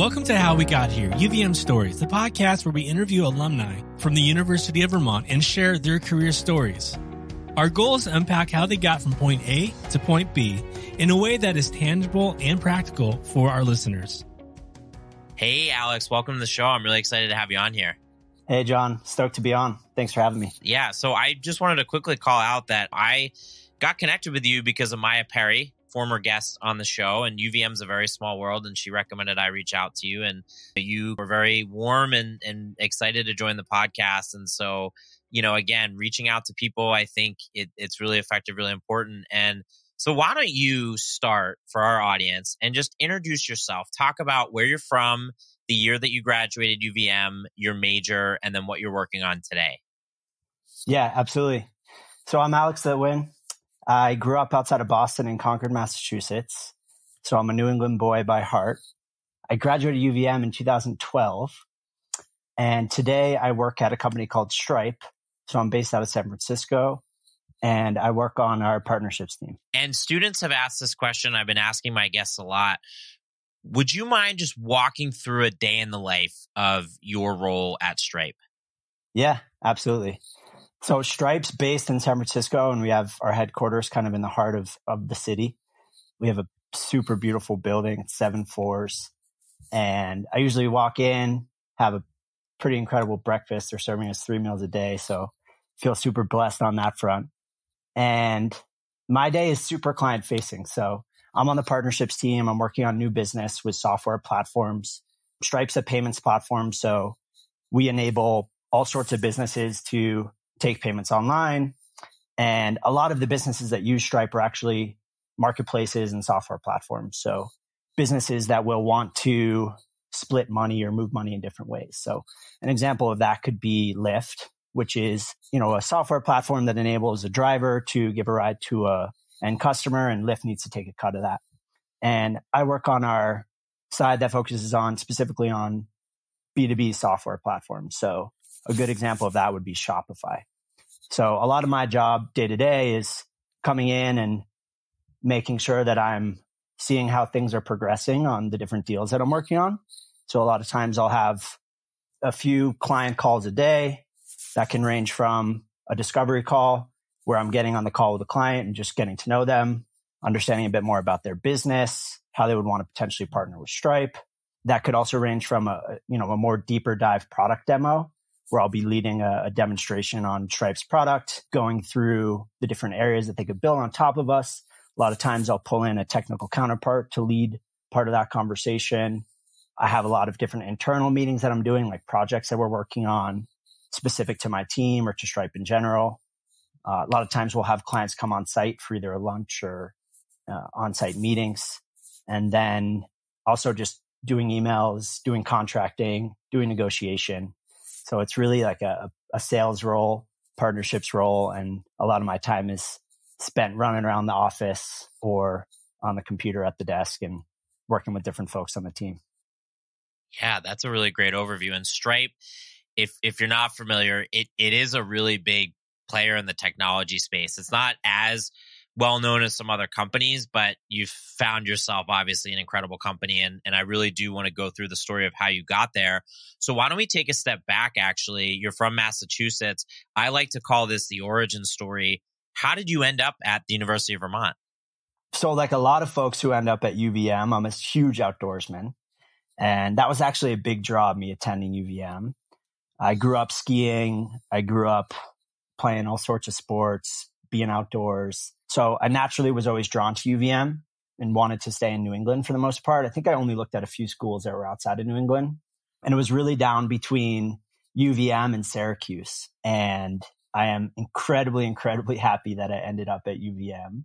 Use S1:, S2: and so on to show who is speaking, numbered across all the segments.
S1: Welcome to How We Got Here, UVM Stories, the podcast where we interview alumni from the University of Vermont and share their career stories. Our goal is to unpack how they got from point A to point B in a way that is tangible and practical for our listeners.
S2: Hey, Alex, welcome to the show. I'm really excited to have you on here.
S3: Hey, John. Stoked to be on. Thanks for having me.
S2: Yeah. So I just wanted to quickly call out that I got connected with you because of Maya Perry, former guest on the show, and UVM's a very small world, and she recommended I reach out to you, and you were very warm and and excited to join the podcast, and so you know, again, reaching out to people, I think it, it's really effective, really important, and. So, why don't you start for our audience and just introduce yourself? Talk about where you're from, the year that you graduated UVM, your major, and then what you're working on today.
S3: Yeah, absolutely. So, I'm Alex Litwin. I grew up outside of Boston in Concord, Massachusetts. So I'm a New England boy by heart. I graduated UVM in 2012. And today I work at a company called Stripe. So I'm based out of San Francisco and I work on our partnerships team.
S2: And students have asked this question. I've been asking my guests a lot. Would you mind just walking through a day in the life of your role at Stripe?
S3: Yeah, absolutely. So Stripe's based in San Francisco, and we have our headquarters kind of in the heart of of the city. We have a super beautiful building, seven floors, and I usually walk in, have a pretty incredible breakfast. They're serving us three meals a day, so feel super blessed on that front. And my day is super client facing. So I'm on the partnerships team. I'm working on new business with software platforms. Stripe's a payments platform, so we enable all sorts of businesses to take payments online. And a lot of the businesses that use Stripe are actually marketplaces and software platforms. So businesses that will want to split money or move money in different ways. So an example of that could be Lyft, which is, you know, a software platform that enables a driver to give a ride to a end customer and Lyft needs to take a cut of that. And I work on our side that focuses on specifically on B2B software platforms. So a good example of that would be Shopify. So a lot of my job day to day is coming in and making sure that I'm seeing how things are progressing on the different deals that I'm working on. So a lot of times I'll have a few client calls a day that can range from a discovery call where I'm getting on the call with a client and just getting to know them, understanding a bit more about their business, how they would want to potentially partner with Stripe. That could also range from a, you know, a more deeper dive product demo where I'll be leading a, a, demonstration on Stripe's product, going through the different areas that they could build on top of us. A lot of times I'll pull in a technical counterpart to lead part of that conversation. I have a lot of different internal meetings that I'm doing, like projects that we're working on specific to my team or to Stripe in general. Uh, a lot of times we'll have clients come on site for either a lunch or uh, on site meetings. And then also just doing emails, doing contracting, doing negotiation. So it's really like a, a sales role, partnerships role. And a lot of my time is spent running around the office or on the computer at the desk and working with different folks on the team.
S2: Yeah, that's a really great overview. And Stripe, if if you're not familiar, it it is a really big player in the technology space. It's not as well known as some other companies, but you've found yourself obviously an incredible company. And, and I really do want to go through the story of how you got there. So why don't we take a step back? Actually, you're from Massachusetts. I like to call this the origin story. How did you end up at the University of Vermont?
S3: So, like a lot of folks who end up at UVM, I'm a huge outdoorsman. And that was actually a big draw of me attending UVM. I grew up skiing. I grew up playing all sorts of sports, being outdoors. So I naturally was always drawn to UVM and wanted to stay in New England for the most part. I think I only looked at a few schools that were outside of New England. And it was really down between UVM and Syracuse. And I am incredibly, incredibly happy that I ended up at UVM.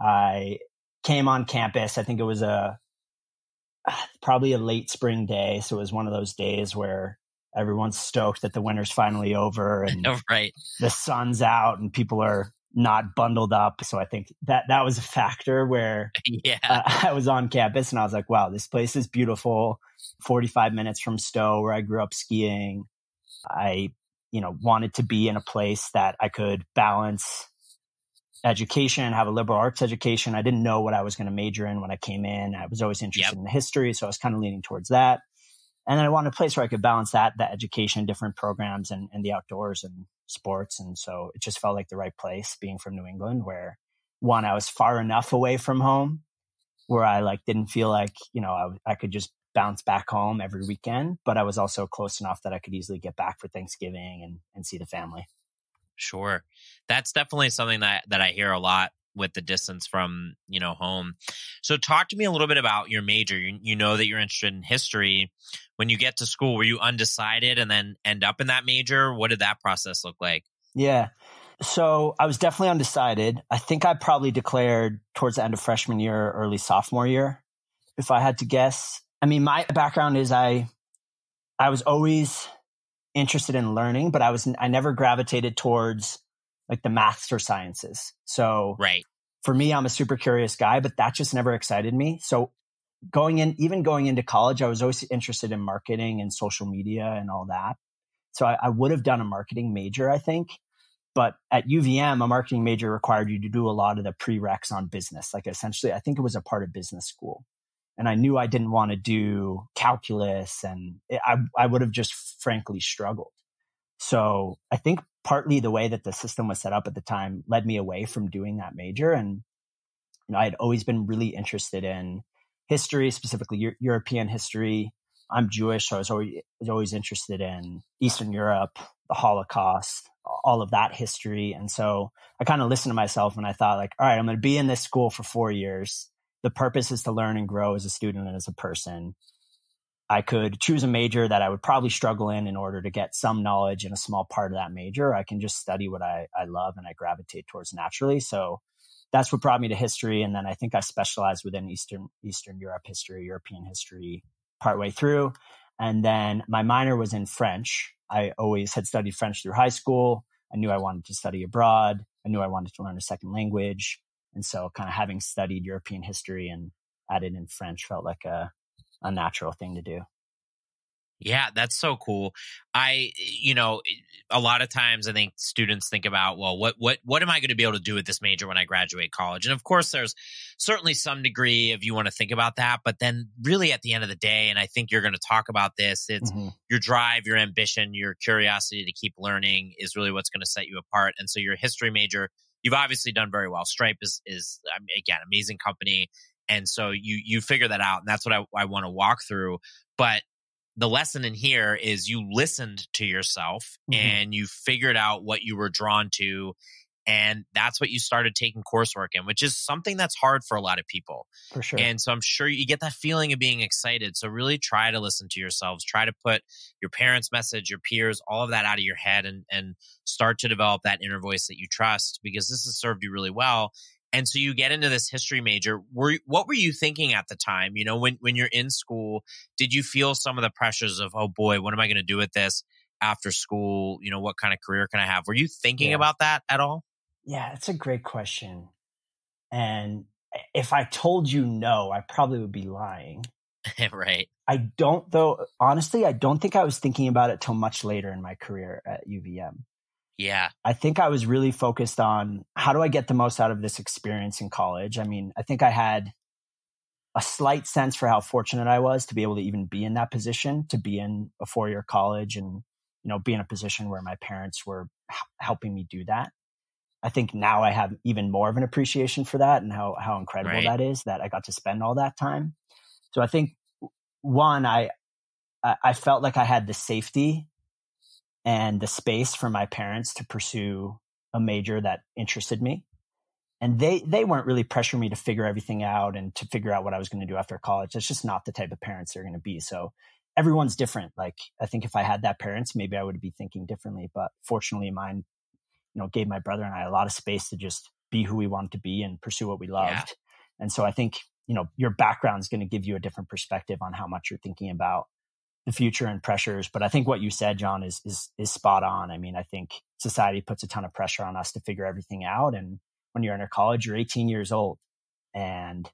S3: I came on campus. I think it was a probably a late spring day. So it was one of those days where everyone's stoked that the winter's finally over and
S2: right.
S3: the sun's out and people are not bundled up. So I think that that was a factor where
S2: yeah.
S3: uh, I was on campus and I was like, wow, this place is beautiful. 45 minutes from Stowe, where I grew up skiing. I, you know, wanted to be in a place that I could balance education, have a liberal arts education. I didn't know what I was going to major in when I came in. I was always interested yep. in history, so I was kind of leaning towards that. And then I wanted a place where I could balance that, that education, different programs and, and the outdoors and sports. And so it just felt like the right place being from New England where one, I was far enough away from home where I like didn't feel like, you know, I, I could just bounce back home every weekend, but I was also close enough that I could easily get back for Thanksgiving and, and see the family.
S2: Sure. That's definitely something that, that I hear a lot with the distance from, you know, home. So talk to me a little bit about your major. You, you know that you're interested in history. When you get to school, were you undecided and then end up in that major? What did that process look like?
S3: Yeah. So I was definitely undecided. I think I probably declared towards the end of freshman year, early sophomore year, if I had to guess. I mean, my background is I, I was always interested in learning, but I was I never gravitated towards like the maths or sciences. So
S2: right.
S3: for me, I'm a super curious guy, but that just never excited me. So going in, even going into college, I was always interested in marketing and social media and all that. So I, I would have done a marketing major, I think. But at UVM, a marketing major required you to do a lot of the prereqs on business. Like essentially, I think it was a part of business school and I knew I didn't want to do calculus and it, I, I would have just frankly struggled. So I think partly the way that the system was set up at the time led me away from doing that major. And, you know, I had always been really interested in history, specifically Euro- European history. I'm Jewish, so I was always, was always interested in Eastern Europe, the Holocaust, all of that history. And so I kind of listened to myself and I thought like, all right, I'm going to be in this school for four years the purpose is to learn and grow as a student and as a person. I could choose a major that I would probably struggle in in order to get some knowledge in a small part of that major. I can just study what I, I love and I gravitate towards naturally. So that's what brought me to history. And then I think I specialized within Eastern Eastern Europe history, European history partway through. And then my minor was in French. I always had studied French through high school. I knew I wanted to study abroad. I knew I wanted to learn a second language. And so kind of having studied European history and added in French felt like a, a natural thing to do.
S2: Yeah, that's so cool. I, you know, a lot of times I think students think about, well, what, what, what am I going to be able to do with this major when I graduate college? And of course, there's certainly some degree of you want to think about that, but then really at the end of the day, and I think you're going to talk about this, it's mm-hmm. your drive, your ambition, your curiosity to keep learning is really what's going to set you apart. And so your history major you've obviously done very well. Stripe is is again amazing company, and so you you figure that out, and that's what I, I want to walk through. But the lesson in here is you listened to yourself mm-hmm. and you figured out what you were drawn to and that's what you started taking coursework in which is something that's hard for a lot of people
S3: for sure
S2: and so i'm sure you get that feeling of being excited so really try to listen to yourselves try to put your parents message your peers all of that out of your head and and start to develop that inner voice that you trust because this has served you really well and so you get into this history major were what were you thinking at the time you know when when you're in school did you feel some of the pressures of oh boy what am i going to do with this after school you know what kind of career can i have were you thinking yeah. about that at all
S3: yeah, that's a great question. And eh, if I told you no, I probably would be lying.
S2: right.
S3: I don't, though, honestly, I don't think I was thinking about it till much later in my career at UVM.
S2: Yeah.
S3: I think I was really focused on how do I get the most out of this experience in college? I mean, I think I had a slight sense for how fortunate I was to be able to even be in that position, to be in a four year college and, you know, be in a position where my parents were h- helping me do that. I think now I have even more of an appreciation for that and how how incredible right. that is that I got to spend all that time. So I think one, I I felt like I had the safety and the space for my parents to pursue a major that interested me. And they they weren't really pressuring me to figure everything out and to figure out what I was going to do after college. That's just not the type of parents they're going to be. So everyone's different. Like I think if I had that parents, maybe I would be thinking differently. But fortunately, mine you know, gave my brother and I a lot of space to just be who we wanted to be and pursue what we loved. Yeah. And so I think, you know, your background is going to give you a different perspective on how much you're thinking about the future and pressures. But I think what you said, John, is is is spot on. I mean, I think society puts a ton of pressure on us to figure everything out. And when you're in college, you're 18 years old. And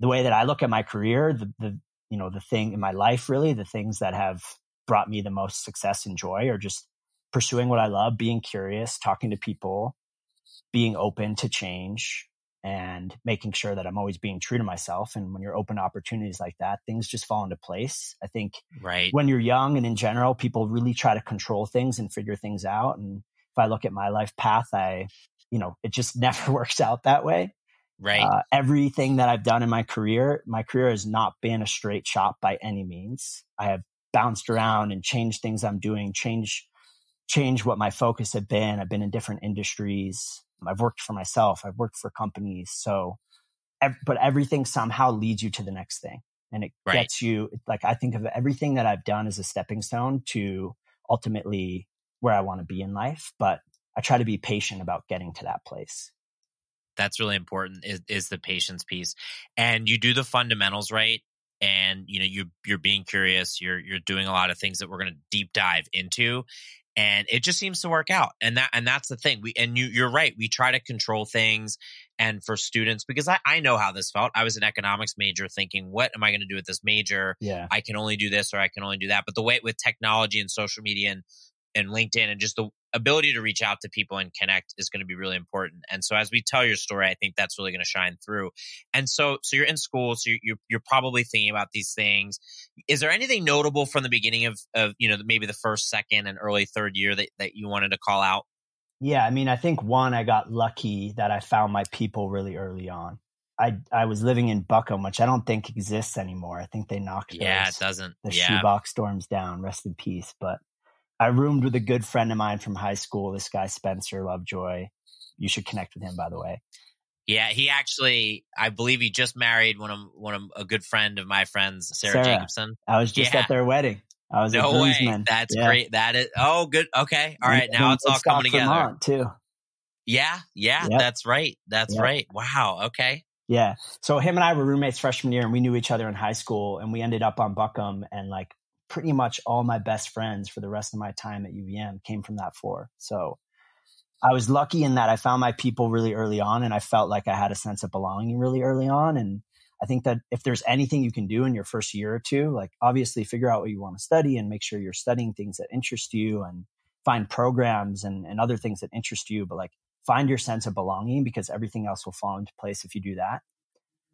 S3: the way that I look at my career, the the you know, the thing in my life really, the things that have brought me the most success and joy are just pursuing what I love, being curious, talking to people, being open to change and making sure that I'm always being true to myself. And when you're open to opportunities like that, things just fall into place. I think
S2: right.
S3: when you're young and in general, people really try to control things and figure things out. And if I look at my life path, I, you know, it just never works out that way.
S2: Right. Uh,
S3: everything that I've done in my career, my career has not been a straight shot by any means. I have bounced around and changed things I'm doing, change, change what my focus had been. I've been in different industries. I've worked for myself. I've worked for companies. So, but everything somehow leads you to the next thing and it right. gets you like, I think of everything that I've done as a stepping stone to ultimately where I want to be in life. But I try to be patient about getting to that place
S2: that's really important is, is the patience piece and you do the fundamentals right and you know you you're being curious you're you're doing a lot of things that we're going to deep dive into and it just seems to work out and that and that's the thing we and you you're right we try to control things and for students because I, I know how this felt i was an economics major thinking what am i going to do with this major?
S3: Yeah.
S2: I can only do this or i can only do that but the way with technology and social media and and linkedin and just the ability to reach out to people and connect is going to be really important. And so as we tell your story, I think that's really going to shine through. And so, so you're in school, so you're, you're probably thinking about these things. Is there anything notable from the beginning of, of, you know, maybe the first, second and early third year that, that you wanted to call out?
S3: Yeah. I mean, I think one, I got lucky that I found my people really early on. I, I was living in Buckham, which I don't think exists anymore. I think they knocked
S2: yeah, those, it doesn't.
S3: the
S2: yeah.
S3: shoebox storms down. Rest in peace. But I roomed with a good friend of mine from high school. This guy Spencer Lovejoy. You should connect with him, by the way.
S2: Yeah, he actually, I believe he just married one of one of a good friend of my friends, Sarah,
S3: Sarah.
S2: Jacobson.
S3: I was just
S2: yeah.
S3: at their wedding. I was
S2: no way. That's
S3: yeah.
S2: great. That is oh good. Okay, all right. now it's all coming together.
S3: Vermont, too.
S2: Yeah, yeah, yep. that's right. That's yep. right. Wow. Okay.
S3: Yeah. So him and I were roommates freshman year, and we knew each other in high school, and we ended up on Buckham, and like pretty much all my best friends for the rest of my time at UVM came from that floor. So I was lucky in that I found my people really early on and I felt like I had a sense of belonging really early on. And I think that if there's anything you can do in your first year or two, like obviously figure out what you want to study and make sure you're studying things that interest you and find programs and, and other things that interest you, but like find your sense of belonging because everything else will fall into place if you do that.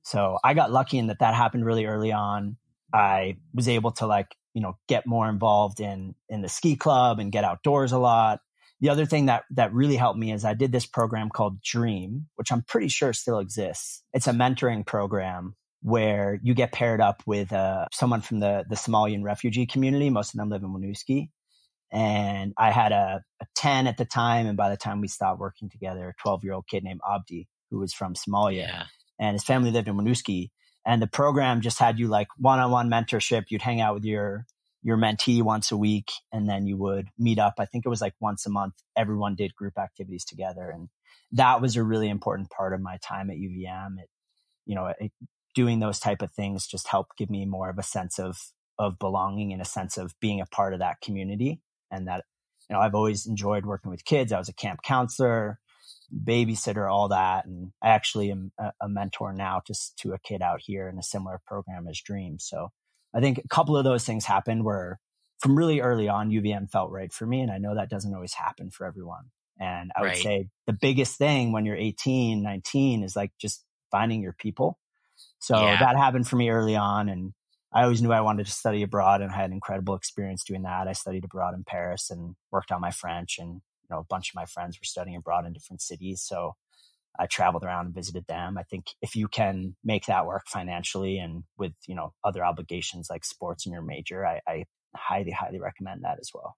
S3: So I got lucky in that that happened really early on. I was able to like you know get more involved in in the ski club and get outdoors a lot. The other thing that that really helped me is i did this program called dream which i'm pretty sure still exists. It's a mentoring program where you get paired up with uh, someone from the the somalian refugee community. Most of them live in winooski. And i had a, a 10 at the time and by the time we stopped working together a 12 year old kid named abdi who was from somalia
S2: yeah.
S3: and his family lived in winooski and the program just had you like one-on-one mentorship. You'd hang out with your your mentee once a week and then you would meet up. I think it was like once a month. Everyone did group activities together and that was a really important part of my time at uvm it you know it, doing those type of things just helped give me more of a sense of of belonging and a sense of being a part of that community and that you know i've always enjoyed working with kids. I was a camp counselor babysitter, all that. And I actually am a, mentor now just to a kid out here in a similar program as Dream. So I think a couple of those things happened where from really early on, UVM felt right for me. And I know that doesn't always happen for everyone. And I would say the biggest thing when you're 18, 19 is like just finding your people. So
S2: yeah.
S3: that happened for me early on. And I always knew I wanted to study abroad and I had an incredible experience doing that. I studied abroad in Paris and worked on my French and you know, a bunch of my friends were studying abroad in different cities. So I traveled around and visited them. I think if you can make that work financially and with, you know, other obligations like sports in your major, I, I highly, highly recommend that as well.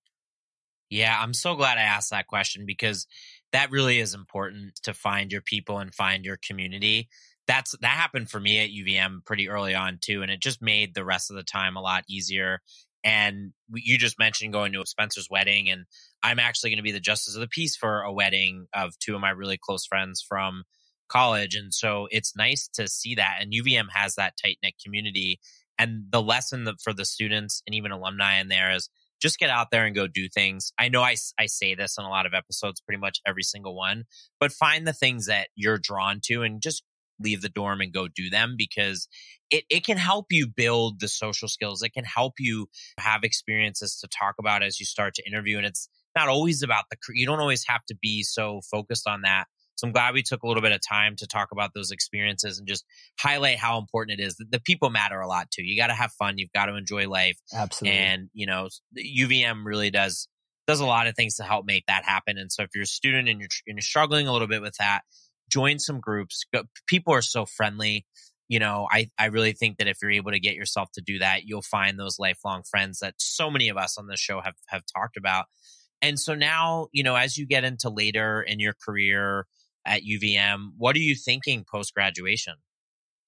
S2: Yeah, I'm so glad I asked that question because that really is important to find your people and find your community. That's that happened for me at UVM pretty early on too, and it just made the rest of the time a lot easier. And you just mentioned going to a Spencer's wedding, and I'm actually going to be the justice of the peace for a wedding of two of my really close friends from college. And so it's nice to see that. And UVM has that tight knit community. And the lesson that for the students and even alumni in there is just get out there and go do things. I know I, I say this in a lot of episodes, pretty much every single one, but find the things that you're drawn to and just leave the dorm and go do them because it, it can help you build the social skills. It can help you have experiences to talk about as you start to interview. And it's not always about the, you don't always have to be so focused on that So I'm glad we took a little bit of time to talk about those experiences and just highlight how important it is. That the people matter a lot too. You got to have fun. You've got to enjoy life.
S3: Absolutely.
S2: And, you know, UVM really does does a lot of things to help make that happen. And so if you're a student and you're, and you're struggling a little bit with that, join some groups. People are so friendly. You know, I, I really think that if you're able to get yourself to do that, you'll find those lifelong friends that so many of us on this show have, have talked about. And so now, you know, as you get into later in your career, at UVM. What are you thinking post graduation?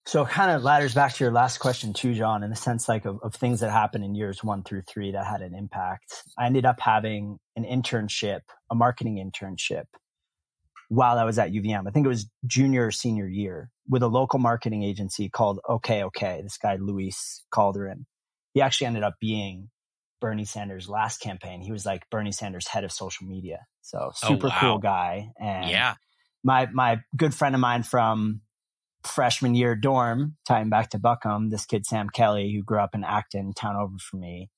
S3: So kind of ladders back to your last question too, John, in the sense like of, of things that happened in years one through three that had an impact. I ended up having an internship, a marketing internship while I was at UVM. I think it was junior or senior year with a local marketing agency called OK OK. This guy, Luis Calderon. He actually ended up being Bernie Sanders' last campaign. He was like Bernie Sanders' head of social media. So oh, super oh, wow. cool guy. And
S2: yeah
S3: my my good friend of mine from freshman year dorm, tying back to Buckham, this kid Sam Kelly, who grew up in Acton, town over from me.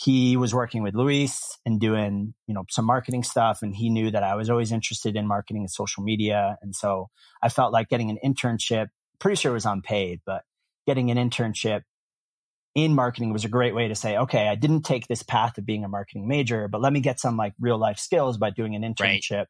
S3: He was working with Luis and doing, you know, some marketing stuff. And he knew that I was always interested in marketing and social media. And so I felt like getting an internship, pretty sure it was unpaid, but getting an internship in marketing was a great way to say, okay, I didn't take this path of being a marketing major, but let me get some like real life skills by doing an internship right.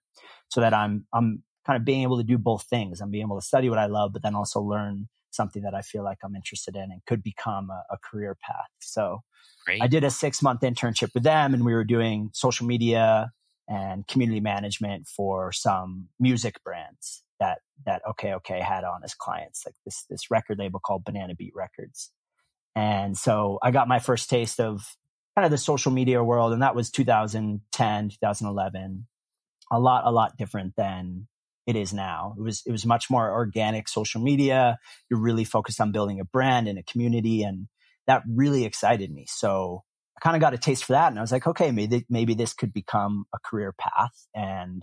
S3: so that I'm, I'm kind of being able to do both things. I'm being able to study what I love, but then also learn something that I feel like I'm interested in and could become a, a career path. So Great. I did a six month internship with them and we were doing social media and community management for some music brands that that OK OK had on as clients, like this this record label called Banana Beat Records. And so I got my first taste of kind of the social media world, and that was 2010, 2011. A lot, a lot different than it is now. It was it was much more organic social media. You're really focused on building a brand and a community, and that really excited me. So I kind of got a taste for that, and I was like, okay, maybe maybe this could become a career path. And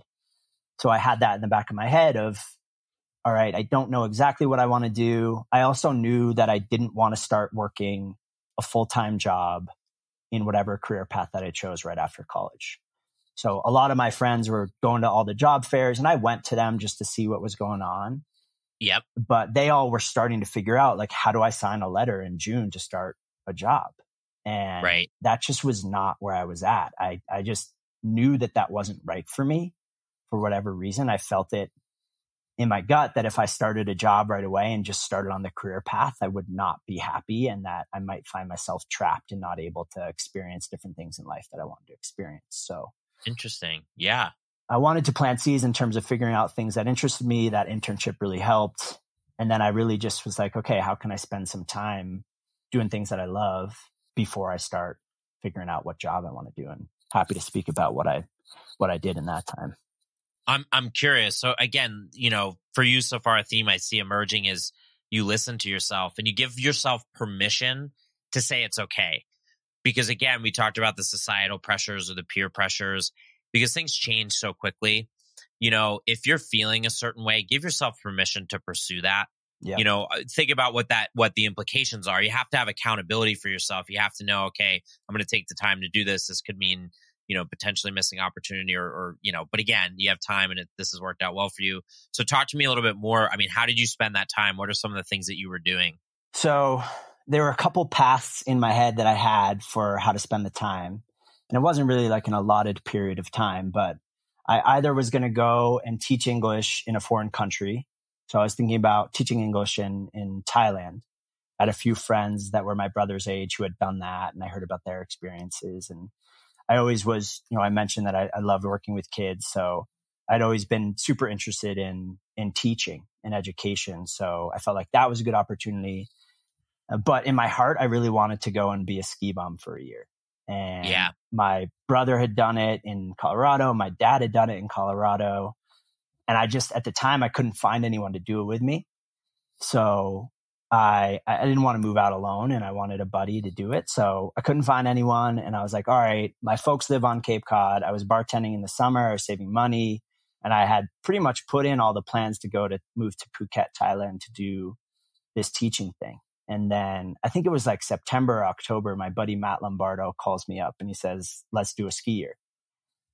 S3: so I had that in the back of my head of, all right, I don't know exactly what I want to do. I also knew that I didn't want to start working a full time job in whatever career path that I chose right after college. So a lot of my friends were going to all the job fairs and I went to them just to see what was going on.
S2: Yep.
S3: But they all were starting to figure out like, how do I sign a letter in June to start a job? And
S2: right.
S3: that just was not where I was at. I, I just knew that that wasn't right for me for whatever reason. I felt it in my gut that if I started a job right away and just started on the career path, I would not be happy and that I might find myself trapped and not able to experience different things in life that I wanted to experience. So
S2: Interesting. Yeah.
S3: I wanted to plant seeds in terms of figuring out things that interested me. That internship really helped. And then I really just was like, okay, how can I spend some time doing things that I love before I start figuring out what job I want to do? And happy to speak about what I what I did in that time.
S2: I'm I'm curious. So again, you know, for you so far, a theme I see emerging is you listen to yourself and you give yourself permission to say it's okay because again, we talked about the societal pressures or the peer pressures because things change so quickly. You know, if you're feeling a certain way, give yourself permission to pursue that. Yeah. You know, uh, think about what that what the implications are. You have to have accountability for yourself. You have to know, okay, I'm going to take the time to do this. This could mean, you know, potentially missing opportunity or, or you know, but again, you have time and it, this has worked out well for you. So talk to me a little bit more. I mean, how did you spend that time? What are some of the things that you were doing?
S3: So there were a couple paths in my head that I had for how to spend the time. And it wasn't really like an allotted period of time, but I either was going to go and teach English in a foreign country. So I was thinking about teaching English in, in Thailand. I had a few friends that were my brother's age who had done that, and I heard about their experiences. And I always was, you know, I mentioned that I, I loved working with kids. So I'd always been super interested in, in teaching and education. So I felt like that was a good opportunity but in my heart, I really wanted to go and be a ski bum for a year. And
S2: yeah.
S3: my brother had done it in Colorado. My dad had done it in Colorado. And I just, at the time, I couldn't find anyone to do it with me. So I, I didn't want to move out alone and I wanted a buddy to do it. So I couldn't find anyone. And I was like, all right, my folks live on Cape Cod. I was bartending in the summer. I was saving money. And I had pretty much put in all the plans to go to move to Phuket, Thailand to do this teaching thing. And then I think it was like September, October, my buddy Matt Lombardo calls me up and he says, let's do a ski year.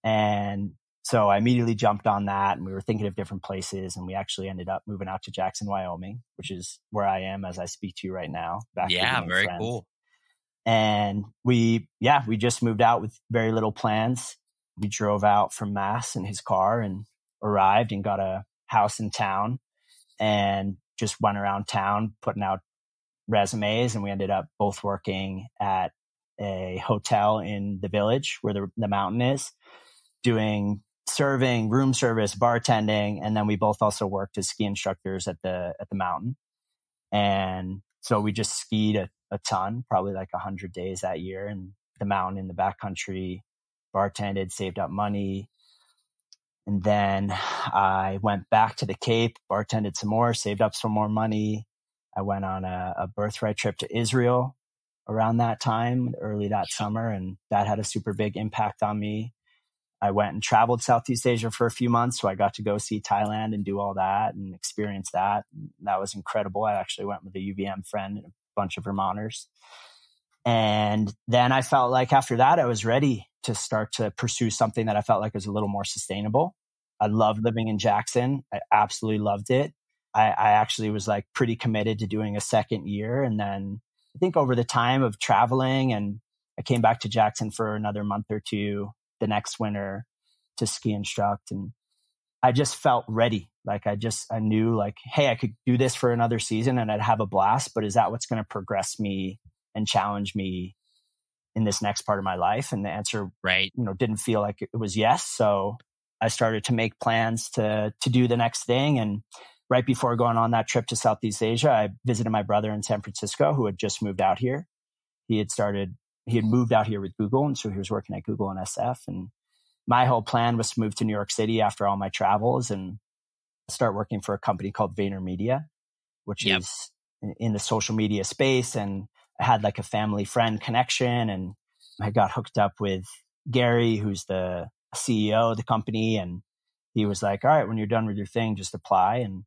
S3: And so I immediately jumped on that and we were thinking of different places and we actually ended up moving out to Jackson, Wyoming, which is where I am as I speak to you right now.
S2: yeah, very friends. cool.
S3: And we, yeah, we just moved out with very little plans. We drove out from Mass in his car and arrived and got a house in town and just went around town putting out resumes. And we ended up both working at a hotel in the village where the, the mountain is, doing serving, room service, bartending, and then we both also worked as ski instructors at the at the mountain. And so we just skied a, a ton, probably like a hundred days that year, and the mountain in the backcountry, bartended, saved up money. And then I went back to the Cape, bartended some more, saved up some more money. I went on a, a birthright trip to Israel around that time, early that summer, and that had a super big impact on me. I went and traveled Southeast Asia for a few months. So I got to go see Thailand and do all that and experience that. That was incredible. I actually went with a UVM friend and a bunch of Vermonters. And then I felt like after that, I was ready to start to pursue something that I felt like was a little more sustainable. I loved living in Jackson. I absolutely loved it. I, I actually was like pretty committed to doing a second year. And then I think over the time of traveling and I came back to Jackson for another month or two the next winter to ski instruct. And I just felt ready. Like I just, I knew like, hey, I could do this for another season and I'd have a blast, but is that what's going to progress me and challenge me in this next part of my life? And the answer,
S2: right,
S3: you know, didn't feel like it was yes. So I started to make plans to, to do the next thing. And right before going on that trip to Southeast Asia, I visited my brother in San Francisco who had just moved out here. He had started he had moved out here with Google, and so he was working at Google and SF. And my whole plan was to move to New York City after all my travels and start working for a company called VaynerMedia, which yep. is in the social media space. And I had like a family friend connection, and I got hooked up with Gary, who's the CEO of the company, and he was like, "All right, when you're done with your thing, just apply." And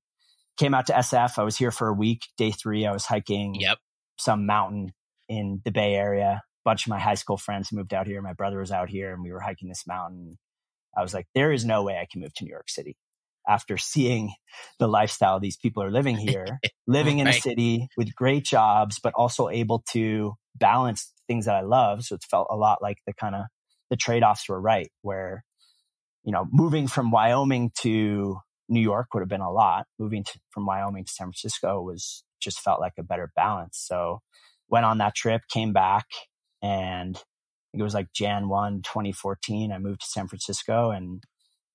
S3: came out to SF. I was here for a week. Day three, I was hiking
S2: yep.
S3: some mountain in the Bay Area A bunch of my high school friends moved out here. My brother was out here and we were hiking this mountain. I was like, there is no way I can move to New York City after seeing the lifestyle these people are living here, living in right. a city with great jobs, but also able to balance things that I love. So it felt a lot like the kind of the trade offs were right, where, you know, moving from Wyoming to New York would have been a lot. Moving to, from Wyoming to San Francisco was just felt like a better balance. So went on that trip, came back, and it was like Jan 1, 2014. I moved to San Francisco and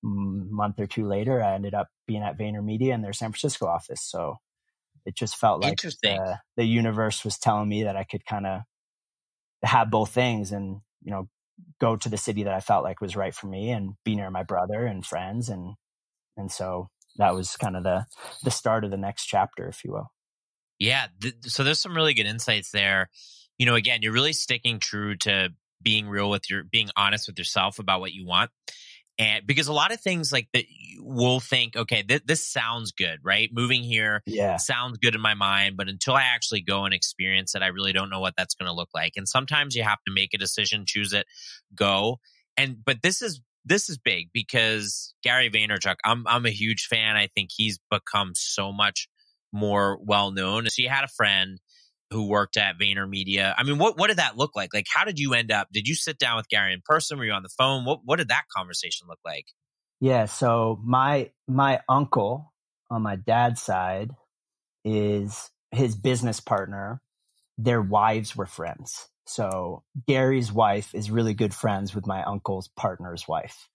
S3: a month or two later, I ended up being at VaynerMedia in their San Francisco office. So it just felt like the, the universe was telling me that I could kind of have both things and, you know, go to the city that I felt like was right for me and be near my brother and friends. And, and so that was kind of the, the start of the next chapter, if you will.
S2: Yeah. Th- so there's some really good insights there you know, again, you're really sticking true to being real with your, being honest with yourself about what you want. And because a lot of things like that we'll think, okay, th- this sounds good, right? Moving here
S3: yeah.
S2: sounds good in my mind, but until I actually go and experience it, I really don't know what that's going to look like. And sometimes you have to make a decision, choose it, go. And but this is this is big because Gary Vaynerchuk, I'm I'm a huge fan. I think he's become so much more well known. So you had a friend who worked at VaynerMedia. I mean, what what did that look like? Like, how did you end up? Did you sit down with Gary in person? Were you on the phone? What what did that conversation look like?
S3: Yeah, so my my uncle on my dad's side is his business partner. Their wives were friends. So Gary's wife is really good friends with my uncle's partner's wife.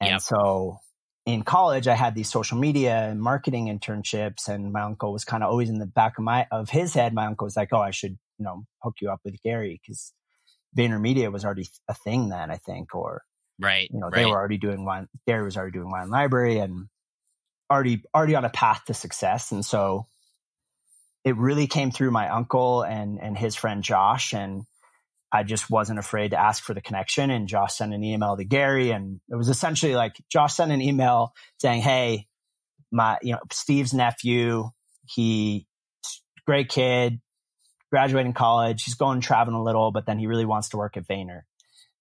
S3: And yep. so in college, I had these social media and marketing internships, and my uncle was kind of always in the back of my of his head. My uncle was like, "Oh, I should you know hook you up with Gary because VaynerMedia was already a thing then, I think, or
S2: right,
S3: you know,
S2: right.
S3: they were already doing wine. Gary was already doing wine library and already already on a path to success, and so it really came through my uncle and and his friend Josh and I just wasn't afraid to ask for the connection. And Josh sent an email to Gary, and it was essentially like Josh sent an email saying, "Hey, my you know Steve's nephew, he great kid, graduating college. He's going traveling a little, but then he really wants to work at Vayner."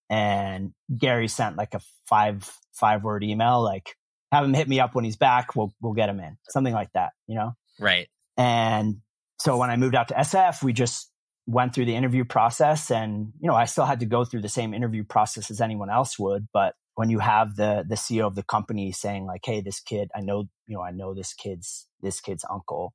S3: and Gary sent like a five five word email like have him hit me up when he's back. We'll we'll get him in. Something like that, you know?
S2: Right.
S3: And so when I moved out to SF, we just went through the interview process and you know, I still had to go through the same interview process as anyone else would, but when you have the the CEO of the company saying like, "Hey, this kid, I know, you know, I know this kid's this kid's uncle."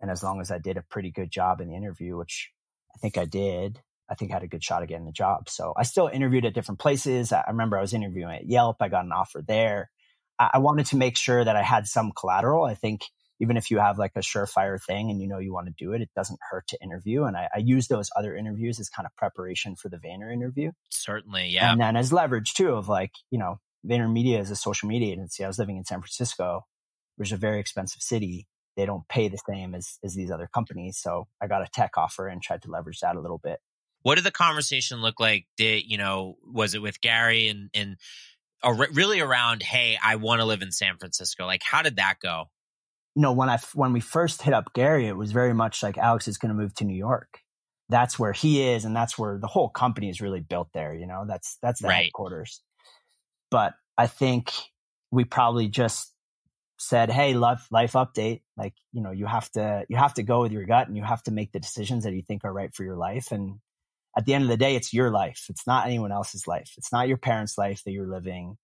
S3: And as long as I did a pretty good job in the interview, which I think I did, I think I had a good shot of getting the job. So I still interviewed at different places. I remember I was interviewing at Yelp. I got an offer there. I wanted to make sure that I had some collateral. I think even if you have like a surefire thing and you know you want to do it, it doesn't hurt to interview. And I, I use those other interviews as kind of preparation for the Vayner interview.
S2: Certainly, yeah.
S3: And then as leverage too of like, you know, VaynerMedia is a social media agency. I was living in San Francisco, which is a very expensive city. They don't pay the same as, as these other companies. So I got a tech offer and tried to leverage that a little bit.
S2: What did the conversation look like? Did you know? Was it with Gary and and really around? Hey, I want to live in San Francisco. Like, how did that go?
S3: You know, when I when we first hit up Gary, it was very much like Alex is going to move to New York. That's where he is, and that's where the whole company is really built. There, you know, that's that's the right. headquarters. But I think we probably just said, "Hey, life life update. Like, you know, you have to you have to go with your gut, and you have to make the decisions that you think are right for your life. And at the end of the day, it's your life. It's not anyone else's life. It's not your parents' life that you're living.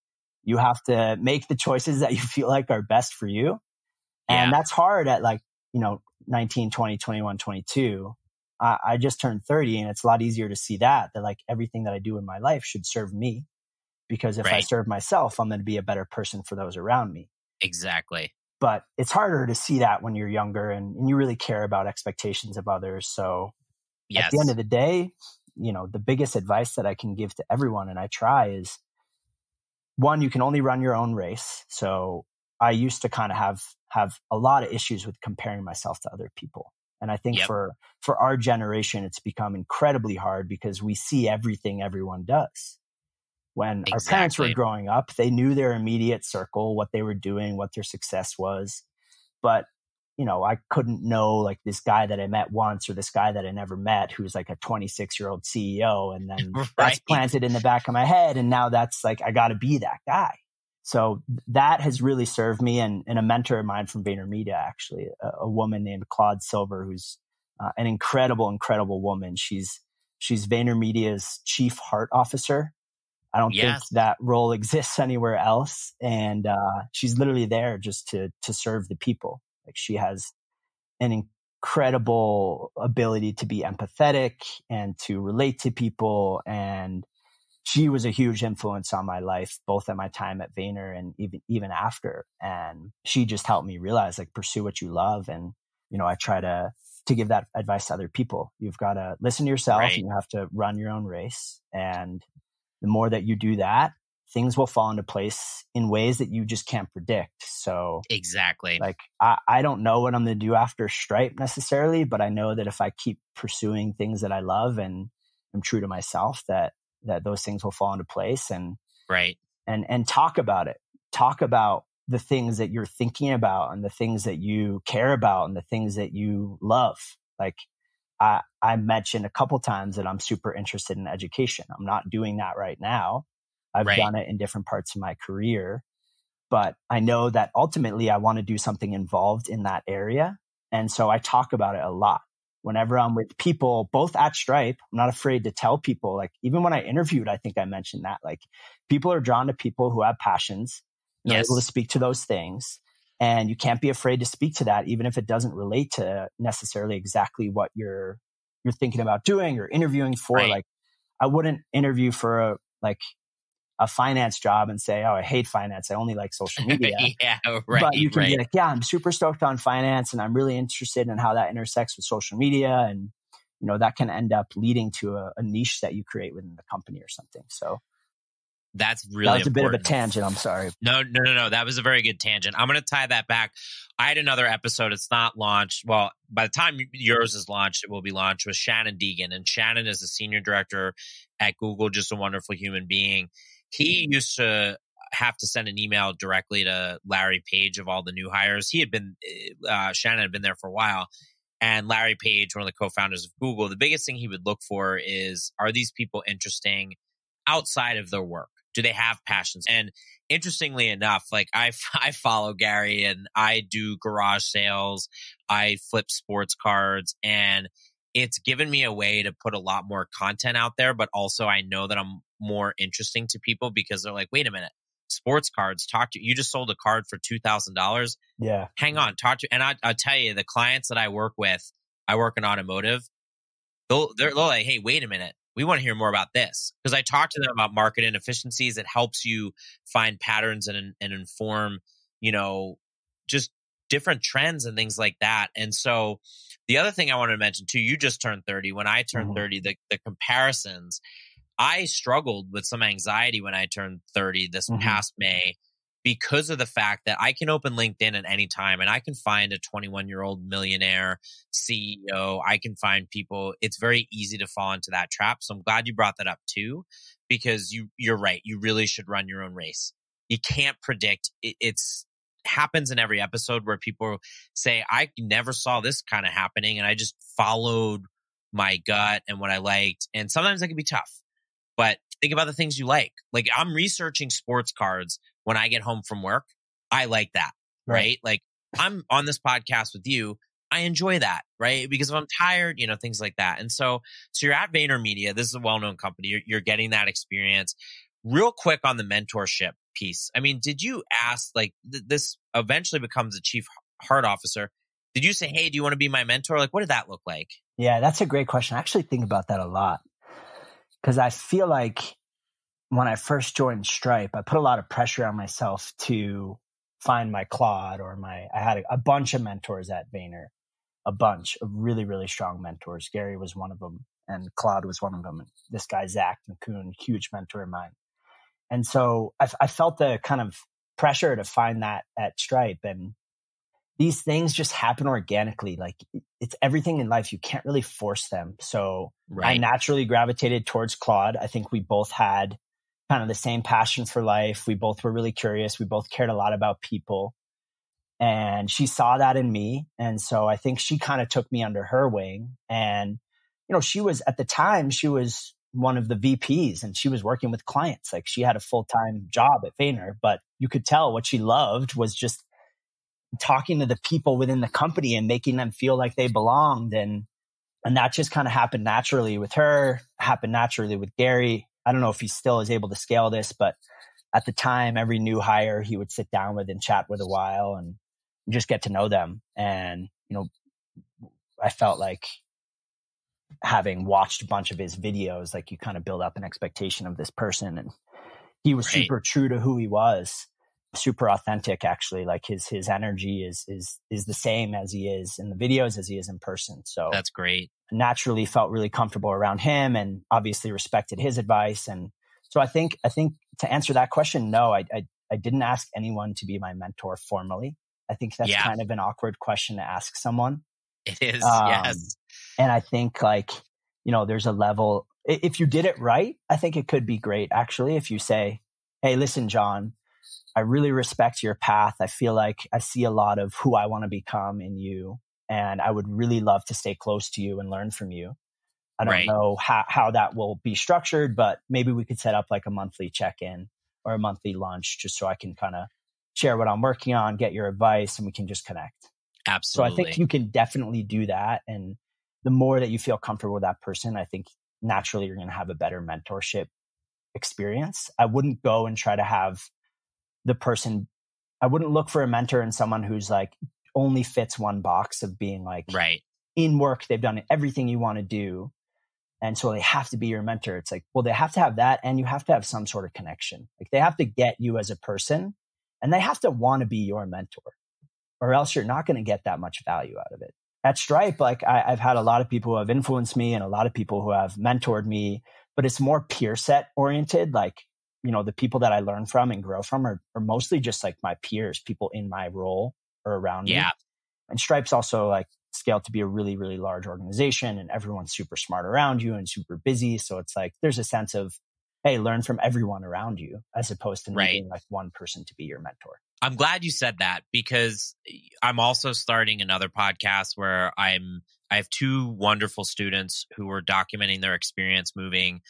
S3: You have to make the choices that you feel like are best for you. And yeah. that's hard at like, you know, 19, 20, 21, 22. I, I just turned 30 and it's a lot easier to see that, that like everything that I do in my life should serve me. Because if right. I serve myself, I'm going to be a better person for those around me.
S2: Exactly.
S3: But it's harder to see that when you're younger and, and you really care about expectations of others. So yes. at the end of the day, you know, the biggest advice that I can give to everyone, and I try is one, you can only run your own race. So I used to kind of have have a lot of issues with comparing myself to other people. And I think yep. for for our generation, it's become incredibly hard because we see everything everyone does. When exactly. our parents were growing up, they knew their immediate circle, what they were doing, what their success was. But you know, I couldn't know like this guy that I met once or this guy that I never met who's like a 26 year old CEO. And then right. that's planted in the back of my head. And now that's like, I got to be that guy. So that has really served me. And, and a mentor of mine from VaynerMedia, actually, a, a woman named Claude Silver, who's uh, an incredible, incredible woman. She's, she's VaynerMedia's chief heart officer. I don't yes. think that role exists anywhere else. And uh, she's literally there just to to serve the people. Like she has an incredible ability to be empathetic and to relate to people. And she was a huge influence on my life, both at my time at Vayner and even, even after. And she just helped me realize like pursue what you love. And, you know, I try to, to give that advice to other people. You've got to listen to yourself right. and you have to run your own race. And the more that you do that, things will fall into place in ways that you just can't predict. So
S2: exactly,
S3: like I, I don't know what I'm going to do after Stripe necessarily, but I know that if I keep pursuing things that I love and I'm true to myself, that that those things will fall into place and
S2: right
S3: and and talk about it. Talk about the things that you're thinking about and the things that you care about and the things that you love. Like I, I mentioned a couple times that I'm super interested in education. I'm not doing that right now I've right. done it in different parts of my career, but I know that ultimately I want to do something involved in that area. And so I talk about it a lot. Whenever I'm with people, both at Stripe, I'm not afraid to tell people, like, even when I interviewed, I think I mentioned that, like, people are drawn to people who have passions, and yes. able to speak to those things. And you can't be afraid to speak to that, even if it doesn't relate to necessarily exactly what you're you're thinking about doing or interviewing for. Right. Like, I wouldn't interview for a like a finance job and say, "Oh, I hate finance. I only like social media."
S2: yeah, right.
S3: But you can
S2: right.
S3: be like, "Yeah, I'm super stoked on finance, and I'm really interested in how that intersects with social media." And you know, that can end up leading to a, a niche that you create within the company or something. So
S2: that's really
S3: that was
S2: important.
S3: a bit of a tangent. I'm sorry.
S2: No, no, no, no. That was a very good tangent. I'm going to tie that back. I had another episode. It's not launched. Well, by the time yours is launched, it will be launched with Shannon Deegan. And Shannon is a senior director at Google, just a wonderful human being he used to have to send an email directly to Larry Page of all the new hires. He had been, eh, uh, Shannon had been there for a while. And Larry Page, one of the co founders of Google, the biggest thing he would look for is are these people interesting? outside of their work? Do they have passions? And interestingly enough, like I, I follow Gary and I do garage sales. I flip sports cards and it's given me a way to put a lot more content out there, but also I know that I'm more interesting to people because they're like, wait a minute, sports cards, talk to you just sold a card for $2,000.
S3: Yeah.
S2: Hang on, talk to, and I, I'll tell you, the clients that I work with, I work in automotive. They'll, they're, they're like, hey, wait a minute. We want to hear more about this because I talk to them about market inefficiencies. It helps you find patterns and, and inform, you know, just different trends and things like that. And so the other thing I wanted to mention too, you just turned 30. When I turned mm-hmm. 30, the, the comparisons, I struggled with some anxiety when I turned 30 this mm-hmm. past May because of the fact that I can open LinkedIn at any time and I can find a 21 year old millionaire CEO. I can find people. It's very easy to fall into that trap. So I'm glad you brought that up too, because you, you're right. You really should run your own race. You can't predict. It, it's happens in every episode where people say, I never saw this kind of happening. And I just followed my gut and what I liked. And sometimes that can be tough, but think about the things you like. Like I'm researching sports cards when I get home from work. I like that. Right. right? Like I'm on this podcast with you. I enjoy that, right? Because if I'm tired, you know, things like that. And so, so you're at VaynerMedia. This is a well-known company. You're, you're getting that experience. Real quick on the mentorship piece. I mean, did you ask like th- this eventually becomes a chief heart officer? Did you say, "Hey, do you want to be my mentor?" Like, what did that look like?
S3: Yeah, that's a great question. I actually think about that a lot because I feel like when I first joined Stripe, I put a lot of pressure on myself to find my Claude or my. I had a, a bunch of mentors at Vayner, a bunch of really really strong mentors. Gary was one of them, and Claude was one of them. And this guy Zach McCune, huge mentor of mine. And so I, I felt the kind of pressure to find that at Stripe. And these things just happen organically. Like it's everything in life. You can't really force them. So right. I naturally gravitated towards Claude. I think we both had kind of the same passion for life. We both were really curious. We both cared a lot about people. And she saw that in me. And so I think she kind of took me under her wing. And, you know, she was at the time, she was one of the VPs and she was working with clients. Like she had a full time job at Vayner, but you could tell what she loved was just talking to the people within the company and making them feel like they belonged. And, and that just kind of happened naturally with her, happened naturally with Gary. I don't know if he still is able to scale this, but at the time, every new hire he would sit down with and chat with a while and just get to know them. And, you know, I felt like having watched a bunch of his videos, like you kind of build up an expectation of this person. And he was right. super true to who he was, super authentic actually. Like his his energy is is is the same as he is in the videos as he is in person. So
S2: that's great.
S3: Naturally felt really comfortable around him and obviously respected his advice. And so I think I think to answer that question, no, I I, I didn't ask anyone to be my mentor formally. I think that's yeah. kind of an awkward question to ask someone.
S2: It is, um, yes.
S3: And I think like, you know, there's a level, if you did it right, I think it could be great. Actually, if you say, Hey, listen, John, I really respect your path. I feel like I see a lot of who I want to become in you. And I would really love to stay close to you and learn from you. I don't right. know how, how that will be structured, but maybe we could set up like a monthly check in or a monthly lunch just so I can kind of share what I'm working on, get your advice, and we can just connect.
S2: Absolutely.
S3: So I think you can definitely do that. And the more that you feel comfortable with that person, I think naturally you're going to have a better mentorship experience. I wouldn't go and try to have the person, I wouldn't look for a mentor in someone who's like only fits one box of being like,
S2: right.
S3: In work, they've done everything you want to do. And so they have to be your mentor. It's like, well, they have to have that and you have to have some sort of connection. Like they have to get you as a person and they have to want to be your mentor or else you're not going to get that much value out of it. At Stripe, like I, have had a lot of people who have influenced me and a lot of people who have mentored me, but it's more peer set oriented. Like, you know, the people that I learn from and grow from are, are mostly just like my peers, people in my role or around
S2: yeah.
S3: me. And Stripe's also like scaled to be a really, really large organization and everyone's super smart around you and super busy. So it's like there's a sense of, hey, learn from everyone around you as opposed to right. needing like one person to be your mentor.
S2: I'm glad you said that because eh, I'm also starting another podcast where I'm I have two wonderful students who are documenting their experience moving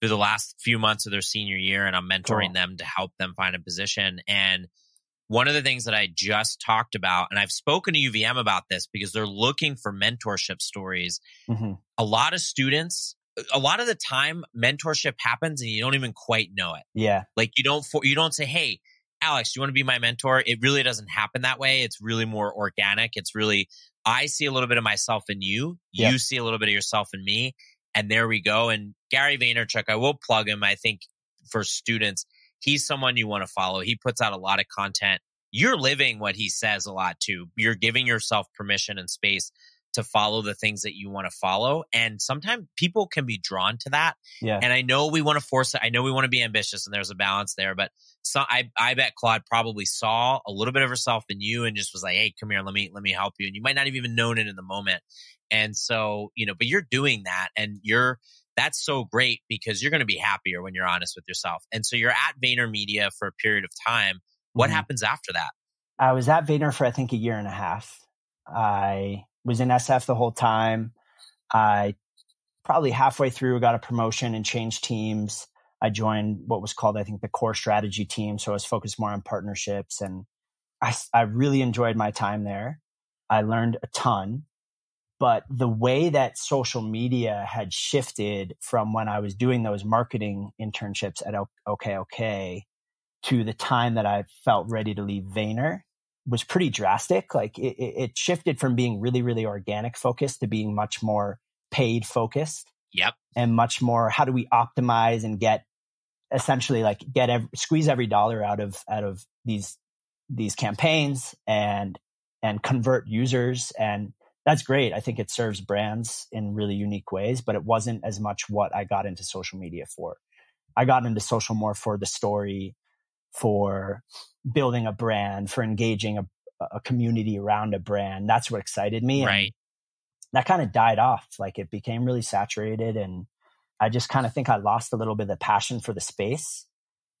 S2: through the last few months of their senior year and I'm mentoring
S3: Cool.
S2: them to help them find a position. And one of the things that I just talked about, and I've spoken to UVM about this because they're looking for mentorship stories.
S3: Mhm.
S2: A lot of students, a lot of the time, mentorship happens and you don't even quite know it.
S3: Yeah.
S2: Like you don't, for, you don't say, "Hey, Alex, you want to be my mentor?" It really doesn't happen that way. It's really more organic. It's really, I see a little bit of myself in you.
S3: Yeah.
S2: You see a little bit of yourself in me, and there we go. And Gary Vaynerchuk, I will plug him. I think for students, he's someone you want to follow. He puts out a lot of content. You're living what he says a lot too. You're giving yourself permission and space to follow the things that you want to follow. And sometimes people can be drawn to that.
S3: Yeah.
S2: And I know we want to force it. I know we want to be ambitious and there's a balance there, but so I, I bet Claude probably saw a little bit of herself in you and just was like, Hey, come here. Let me, let me help you. And you might not have even known it in the moment. And so, you know, but you're doing that and you're, that's so great because you're going to be happier when you're honest with yourself. And so you're at VaynerMedia for a period of time. What
S3: Mhm.
S2: happens after that?
S3: I was at Vayner for I think a year and a half. I was in SF the whole time. I probably halfway through got a promotion and changed teams. I joined what was called I think the core strategy team, so I was focused more on partnerships and I, I really enjoyed my time there. I learned a ton, but the way that social media had shifted from when I was doing those marketing internships at OK OK to the time that I felt ready to leave Vayner was pretty drastic. Like it, it shifted from being really, really organic focused to being much more paid focused
S2: Yep.
S3: and much more how do we optimize and get essentially like get ev- squeeze every dollar out of out of these these campaigns and and convert users and that's great. I think it serves brands in really unique ways, but it wasn't as much what I got into social media for. I got into social more for the story, for building a brand, for engaging a, a community around a brand. That's what excited me. and
S2: Right.
S3: that kind of died off. Like it became really saturated and I just kind of think I lost a little bit of the passion for the space.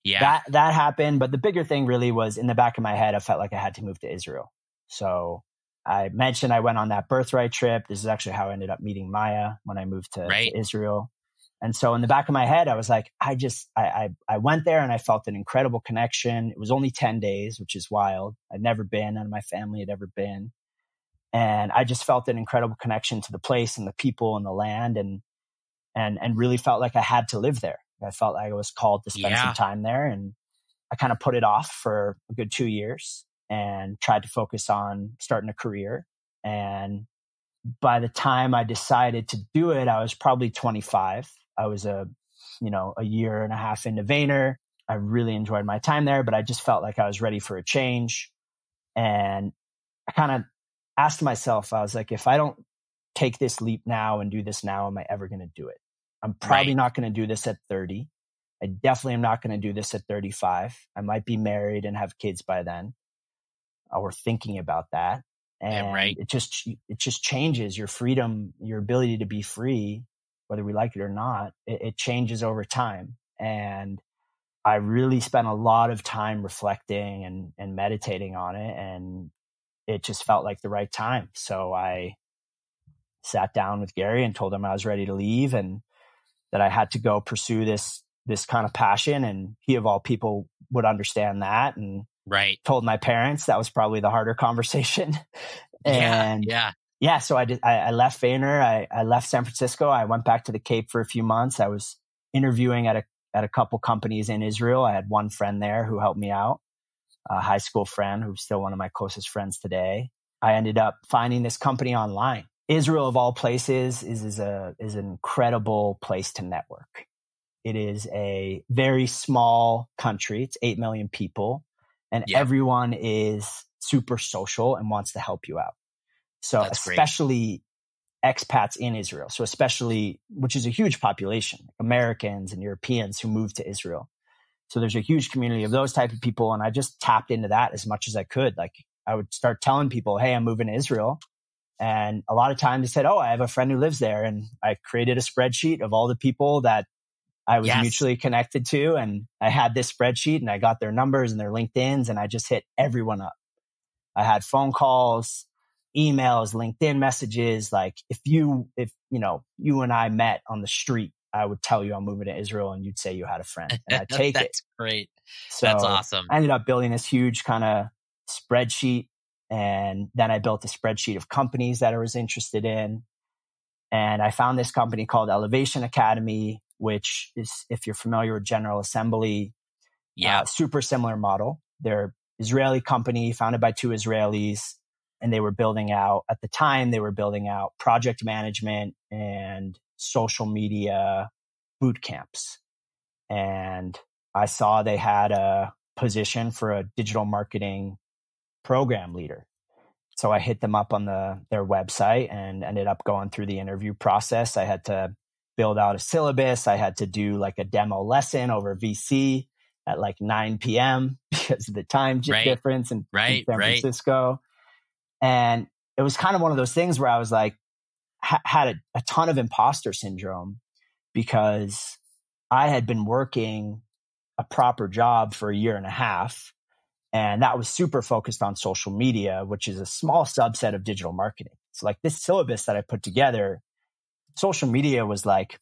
S2: Yeah.
S3: That that happened, but the bigger thing really was in the back of my head I felt like I had to move to Israel. So I mentioned I went on that birthright trip. This is actually how I ended up meeting Maya when I moved to, to Israel. And so in the back of my head, I was like, I just, I, I, I went there and I felt an incredible connection. It was only 10 days, which is wild. I'd never been, none of my family had ever been. And I just felt an incredible connection to the place and the people and the land and, and, and really felt like I had to live there. I felt like I was called to spend
S2: Yeah.
S3: some time there. And I kind of put it off for a good two years and tried to focus on starting a career. And by the time I decided to do it, I was probably 25. I was a, you know, a year and a half into Vayner. I really enjoyed my time there, but I just felt like I was ready for a change. And I kind of asked myself, I was like, if I don't take this leap now and do this now, am I ever going to do it? I'm probably
S2: Right.
S3: not going to do this at 30. I definitely am not going to do this at 35. I might be married and have kids by then. Or thinking about that. And
S2: Yeah, right.
S3: it just it just changes your freedom, your ability to be free, whether we like it or not. It, it changes over time. And I really spent a lot of time reflecting and, and meditating on it. And it just felt like the right time. So I sat down with Gary and told him I was ready to leave and that I had to go pursue this this kind of passion. And he of all people would understand that and
S2: Right.
S3: told my parents that was probably the harder conversation. and
S2: yeah.
S3: yeah, so I did. I, I left Vayner. I, I left San Francisco. I went back to the Cape for a few months. I was interviewing at a at a couple companies in Israel. I had one friend there who helped me out, a high school friend who's still one of my closest friends today. I ended up finding this company online. Israel, of all places, is is a is an incredible place to network. It is a very small country. It's eight million people, and
S2: Yeah.
S3: everyone is super social and wants to help you out. So
S2: That's great.
S3: especially expats in Israel. So especially, which is a huge population, Americans and Europeans who moved to Israel. So there's a huge community of those type of people. And I just tapped into that as much as I could. Like I would start telling people, Hey, I'm moving to Israel. And a lot of times they said, Oh, I have a friend who lives there. And I created a spreadsheet of all the people that I was
S2: Yes.
S3: mutually connected to. And I had this spreadsheet and I got their numbers and their LinkedIn's and I just hit everyone up. I had phone calls, emails, LinkedIn messages. Like if you, if, you know, you and I met on the street I would tell you I'm moving to Israel and you'd say you had a friend. And I take
S2: That's
S3: it.
S2: great.
S3: So
S2: That's awesome.
S3: I ended up building this huge kind of spreadsheet. And then I built a spreadsheet of companies that I was interested in. And I found this company called Elevation Academy, which is, if you're familiar with General Assembly,
S2: yeah.
S3: uh, super similar model. They're Israeli company founded by two Israelis, and they were building out at the time they were building out project management and social media boot camps. And I saw they had a position for a digital marketing program leader. So I hit them up on the their website and ended up going through the interview process. I had to build out a syllabus. I had to do like a demo lesson over VC at like 9 p.m. because of the time
S2: Right.
S3: difference in,
S2: Right,
S3: in San
S2: right.
S3: Francisco. And it was kind of one of those things where I was like, ha- had a, a ton of imposter syndrome because I had been working a proper job for a year and a half. And that was super focused on social media, which is a small subset of digital marketing. So, like this syllabus that I put together, social media was like,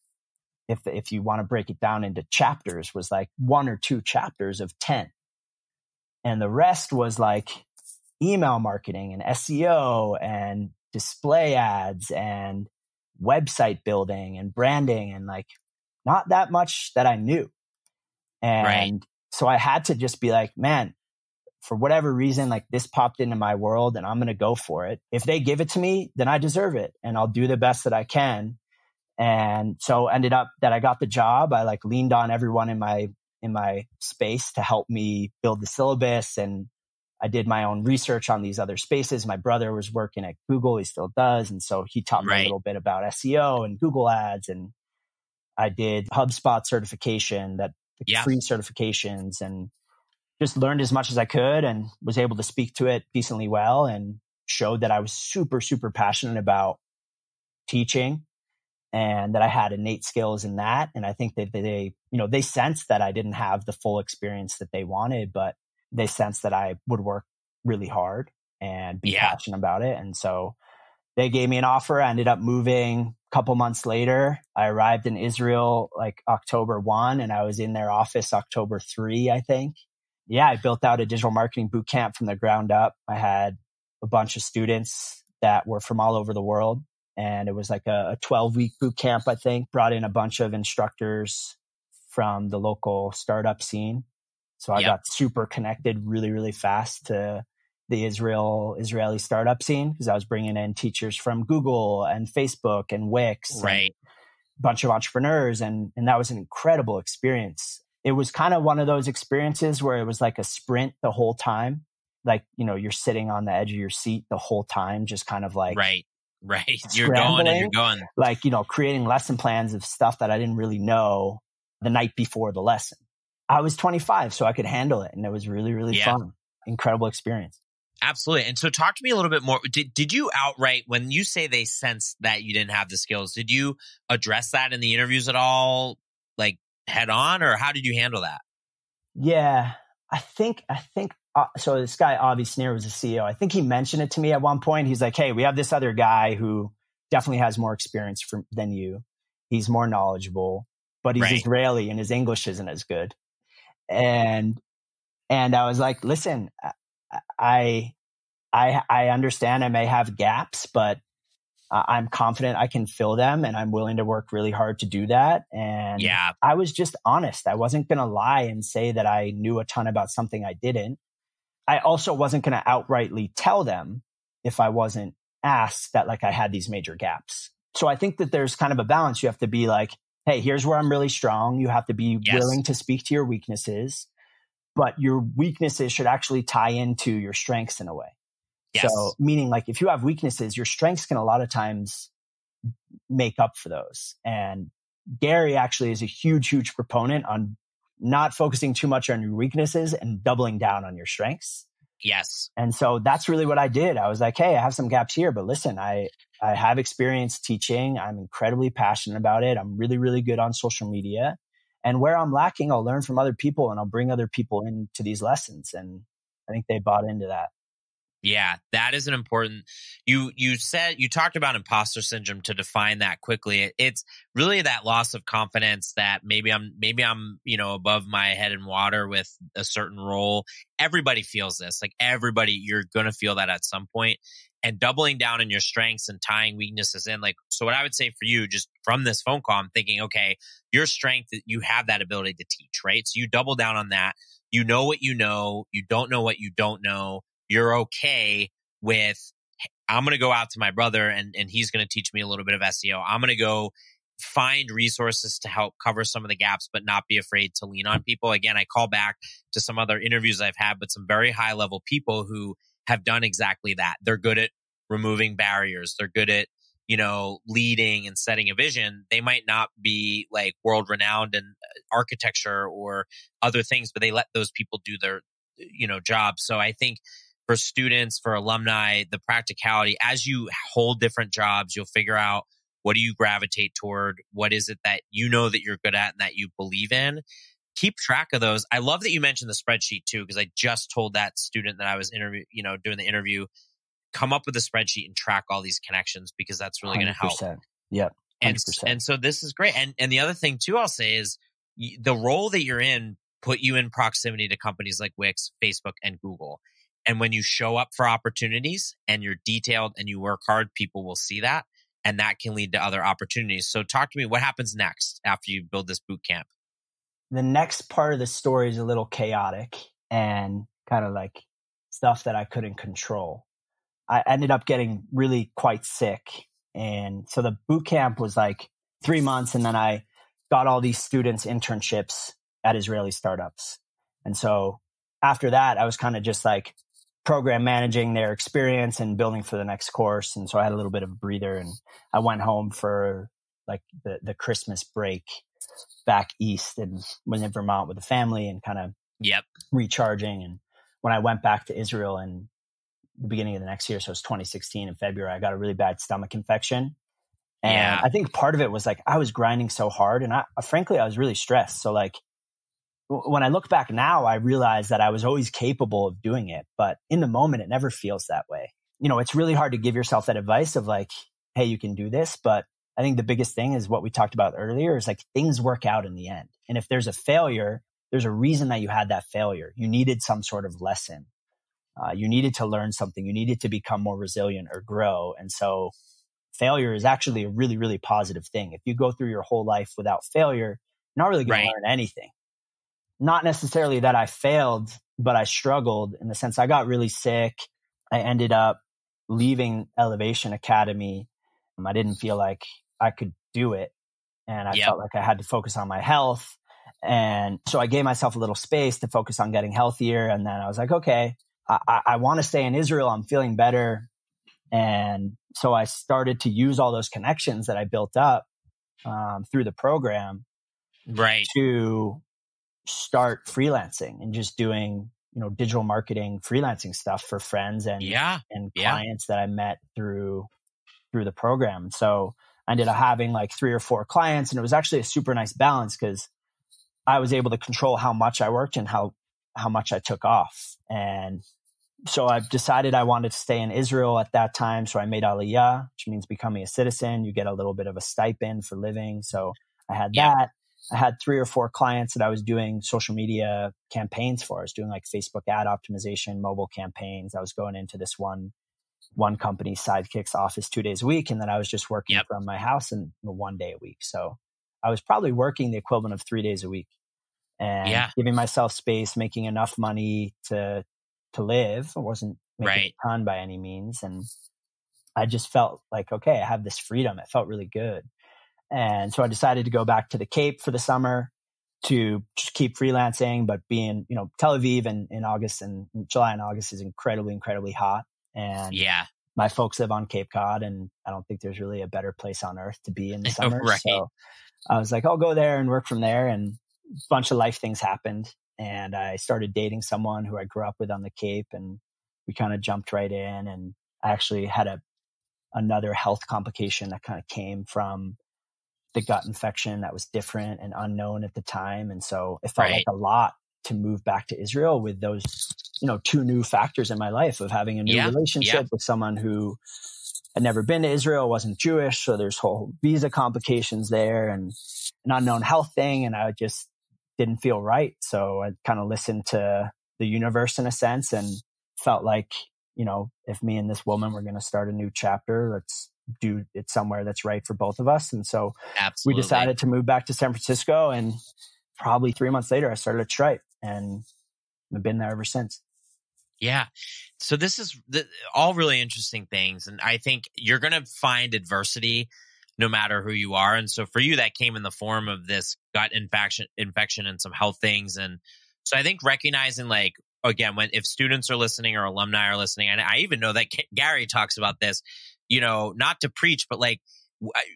S3: if, if you want to break it down into chapters, was like one or two chapters of 10. And the rest was like email marketing and SEO and display ads and website building and branding and like not that much that I knew. And
S2: Right.
S3: so I had to just be like, man, for whatever reason, like this popped into my world and I'm going to go for it. If they give it to me, then I deserve it and I'll do the best that I can. And so ended up that I got the job. I like leaned on everyone in my, in my space to help me build the syllabus and I did my own research on these other spaces. My brother was working at Google. He still does. And so he taught me
S2: Right.
S3: a little bit about SEO and Google ads. And I did HubSpot certification that
S2: Yeah.
S3: free certifications and just learned as much as I could and was able to speak to it decently well and showed that I was super, super passionate about teaching and that I had innate skills in that. And I think that they, you know, they sensed that I didn't have the full experience that they wanted, but they sensed that I would work really hard and be
S2: Yeah.
S3: passionate about it. And so they gave me an offer. I ended up moving a couple months later. I arrived in Israel like October 1 and I was in their office October 3, I think. Yeah, I built out a digital marketing boot camp from the ground up. I had a bunch of students that were from all over the world. And it was like a 12 week boot camp, I think, brought in a bunch of instructors from the local startup scene. So I
S2: Yep.
S3: got super connected really, really fast to the Israel Israeli startup scene because I was bringing in teachers from Google and Facebook and Wix, and
S2: Right.
S3: a bunch of entrepreneurs, and and that was an incredible experience. It was kind of one of those experiences where it was like a sprint the whole time, like you know you're sitting on the edge of your seat the whole time, just kind of like
S2: right. Right. You're going and you're going.
S3: like you know creating lesson plans of stuff that I didn't really know the night before the lesson. I was 25, so I could handle it, and it was really really
S2: Yeah.
S3: fun, incredible experience.
S2: Absolutely. And so talk to me a little bit more. Did did you outright when you say they sensed that you didn't have the skills, did you address that in the interviews at all like head on or how did you handle that?
S3: Yeah, I think I think uh, so. This guy Avi Sneer was the CEO. I think he mentioned it to me at one point. He's like, "Hey, we have this other guy who definitely has more experience from, than you. He's more knowledgeable, but he's
S2: Right.
S3: Israeli and his English isn't as good." And and I was like, "Listen, I I I understand I may have gaps, but I'm confident I can fill them, and I'm willing to work really hard to do that." And
S2: Yeah.
S3: I was just honest. I wasn't going to lie and say that I knew a ton about something I didn't. I also wasn't going to outrightly tell them if I wasn't asked that like I had these major gaps. So I think that there's kind of a balance. You have to be like, hey, here's where I'm really strong. You have to be
S2: Yes.
S3: willing to speak to your weaknesses, but your weaknesses should actually tie into your strengths in a way.
S2: Yes.
S3: So, meaning like if you have weaknesses, your strengths can a lot of times make up for those. And Gary actually is a huge, huge proponent on not focusing too much on your weaknesses and doubling down on your strengths.
S2: Yes.
S3: And so that's really what I did. I was like, Hey, I have some gaps here, but listen, I, I have experience teaching. I'm incredibly passionate about it. I'm really, really good on social media. And where I'm lacking, I'll learn from other people and I'll bring other people into these lessons. And I think they bought into that.
S2: Yeah, that is an important. You you said you talked about imposter syndrome to define that quickly. It's really that loss of confidence that maybe I'm maybe I'm you know above my head in water with a certain role. Everybody feels this. Like everybody, you're gonna feel that at some point. And doubling down on your strengths and tying weaknesses in. Like so, what I would say for you, just from this phone call, I'm thinking, okay, your strength, you have that ability to teach, right? So you double down on that. You know what you know. You don't know what you don't know you're okay with I'm going to go out to my brother and, and he's going to teach me a little bit of SEO. I'm going to go find resources to help cover some of the gaps, but not be afraid to lean on people. Again, I call back to some other interviews I've had but some very high level people who have done exactly that. They're good at removing barriers. They're good at, you know, leading and setting a vision. They might not be like world renowned in uh, architecture or other things, but they let those people do their, you know, jobs. So I think for students, for alumni, the practicality as you hold different jobs, you'll figure out what do you gravitate toward? What is it that you know that you're good at and that you believe in? Keep track of those. I love that you mentioned the spreadsheet too, because I just told that student that I was interview, you know, doing the interview, come up with a spreadsheet and track all these connections because that's really going to help.
S3: Yep.
S2: 100%. And, and so this is great. And, and the other thing too, I'll say is the role that you're in put you in proximity to companies like Wix, Facebook, and Google. And when you show up for opportunities and you're detailed and you work hard, people will see that. And that can lead to other opportunities. So, talk to me what happens next after you build this boot camp?
S3: The next part of the story is a little chaotic and kind of like stuff that I couldn't control. I ended up getting really quite sick. And so the boot camp was like three months. And then I got all these students internships at Israeli startups. And so after that, I was kind of just like, program managing their experience and building for the next course. And so I had a little bit of a breather and I went home for like the, the Christmas break back east and was in Vermont with the family and kind of
S2: yep.
S3: recharging. And when I went back to Israel in the beginning of the next year, so it was 2016 in February, I got a really bad stomach infection. And yeah. I think part of it was like I was grinding so hard and I frankly I was really stressed. So like when I look back now, I realize that I was always capable of doing it, but in the moment, it never feels that way. You know, it's really hard to give yourself that advice of like, hey, you can do this. But I think the biggest thing is what we talked about earlier is like things work out in the end. And if there's a failure, there's a reason that you had that failure. You needed some sort of lesson. Uh, you needed to learn something. You needed to become more resilient or grow. And so failure is actually a really, really positive thing. If you go through your whole life without failure, you're not really going right. to learn anything not necessarily that I failed, but I struggled in the sense I got really sick. I ended up leaving Elevation Academy. Um, I didn't feel like I could do it. And I yep. felt like I had to focus on my health. And so I gave myself a little space to focus on getting healthier. And then I was like, okay, I, I, I want to stay in Israel. I'm feeling better. And so I started to use all those connections that I built up um, through the program
S2: right
S3: to start freelancing and just doing you know digital marketing freelancing stuff for friends and
S2: yeah
S3: and
S2: yeah.
S3: clients that I met through through the program. So I ended up having like three or four clients, and it was actually a super nice balance because I was able to control how much I worked and how how much I took off. And so I've decided I wanted to stay in Israel at that time. So I made Aliyah, which means becoming a citizen. You get a little bit of a stipend for living. So I had yeah. that. I had three or four clients that I was doing social media campaigns for. I was doing like Facebook ad optimization, mobile campaigns. I was going into this one one company sidekicks office two days a week and then i was just working yep. from my house and one day a week so i was probably working the equivalent of three days a week and yeah. giving myself space making enough money to to live i wasn't making right. a ton by any means and i just felt like okay i have this freedom it felt really good and so I decided to go back to the Cape for the summer to just keep freelancing, but being, you know, Tel Aviv in, in August and July and August is incredibly, incredibly hot. And
S2: yeah,
S3: my folks live on Cape Cod and I don't think there's really a better place on earth to be in the summer.
S2: right.
S3: So I was like, I'll go there and work from there. And a bunch of life things happened. And I started dating someone who I grew up with on the Cape and we kind of jumped right in. And I actually had a, another health complication that kind of came from the gut infection that was different and unknown at the time. And so it felt right. like a lot to move back to Israel with those, you know, two new factors in my life of having a new
S2: Yeah,
S3: relationship
S2: yeah.
S3: with someone who had never been to Israel, wasn't Jewish. So there's whole visa complications there and an unknown health thing. And I just didn't feel right. So I kind of listened to the universe in a sense and felt like, you know, if me and this woman were going to start a new chapter, let's do it somewhere that's right for both of us. And so
S2: Absolutely.
S3: we decided to move back to San Francisco. And probably three months later, I started at Stripe and I've been there ever since.
S2: Yeah. So this is the, all really interesting things. And I think you're going to find adversity no matter who you are. And so for you, that came in the form of this gut infection, infection and some health things. And so I think recognizing like, again, when, if students are listening or alumni are listening, and I even know that K- Gary talks about this, you know, not to preach, but like,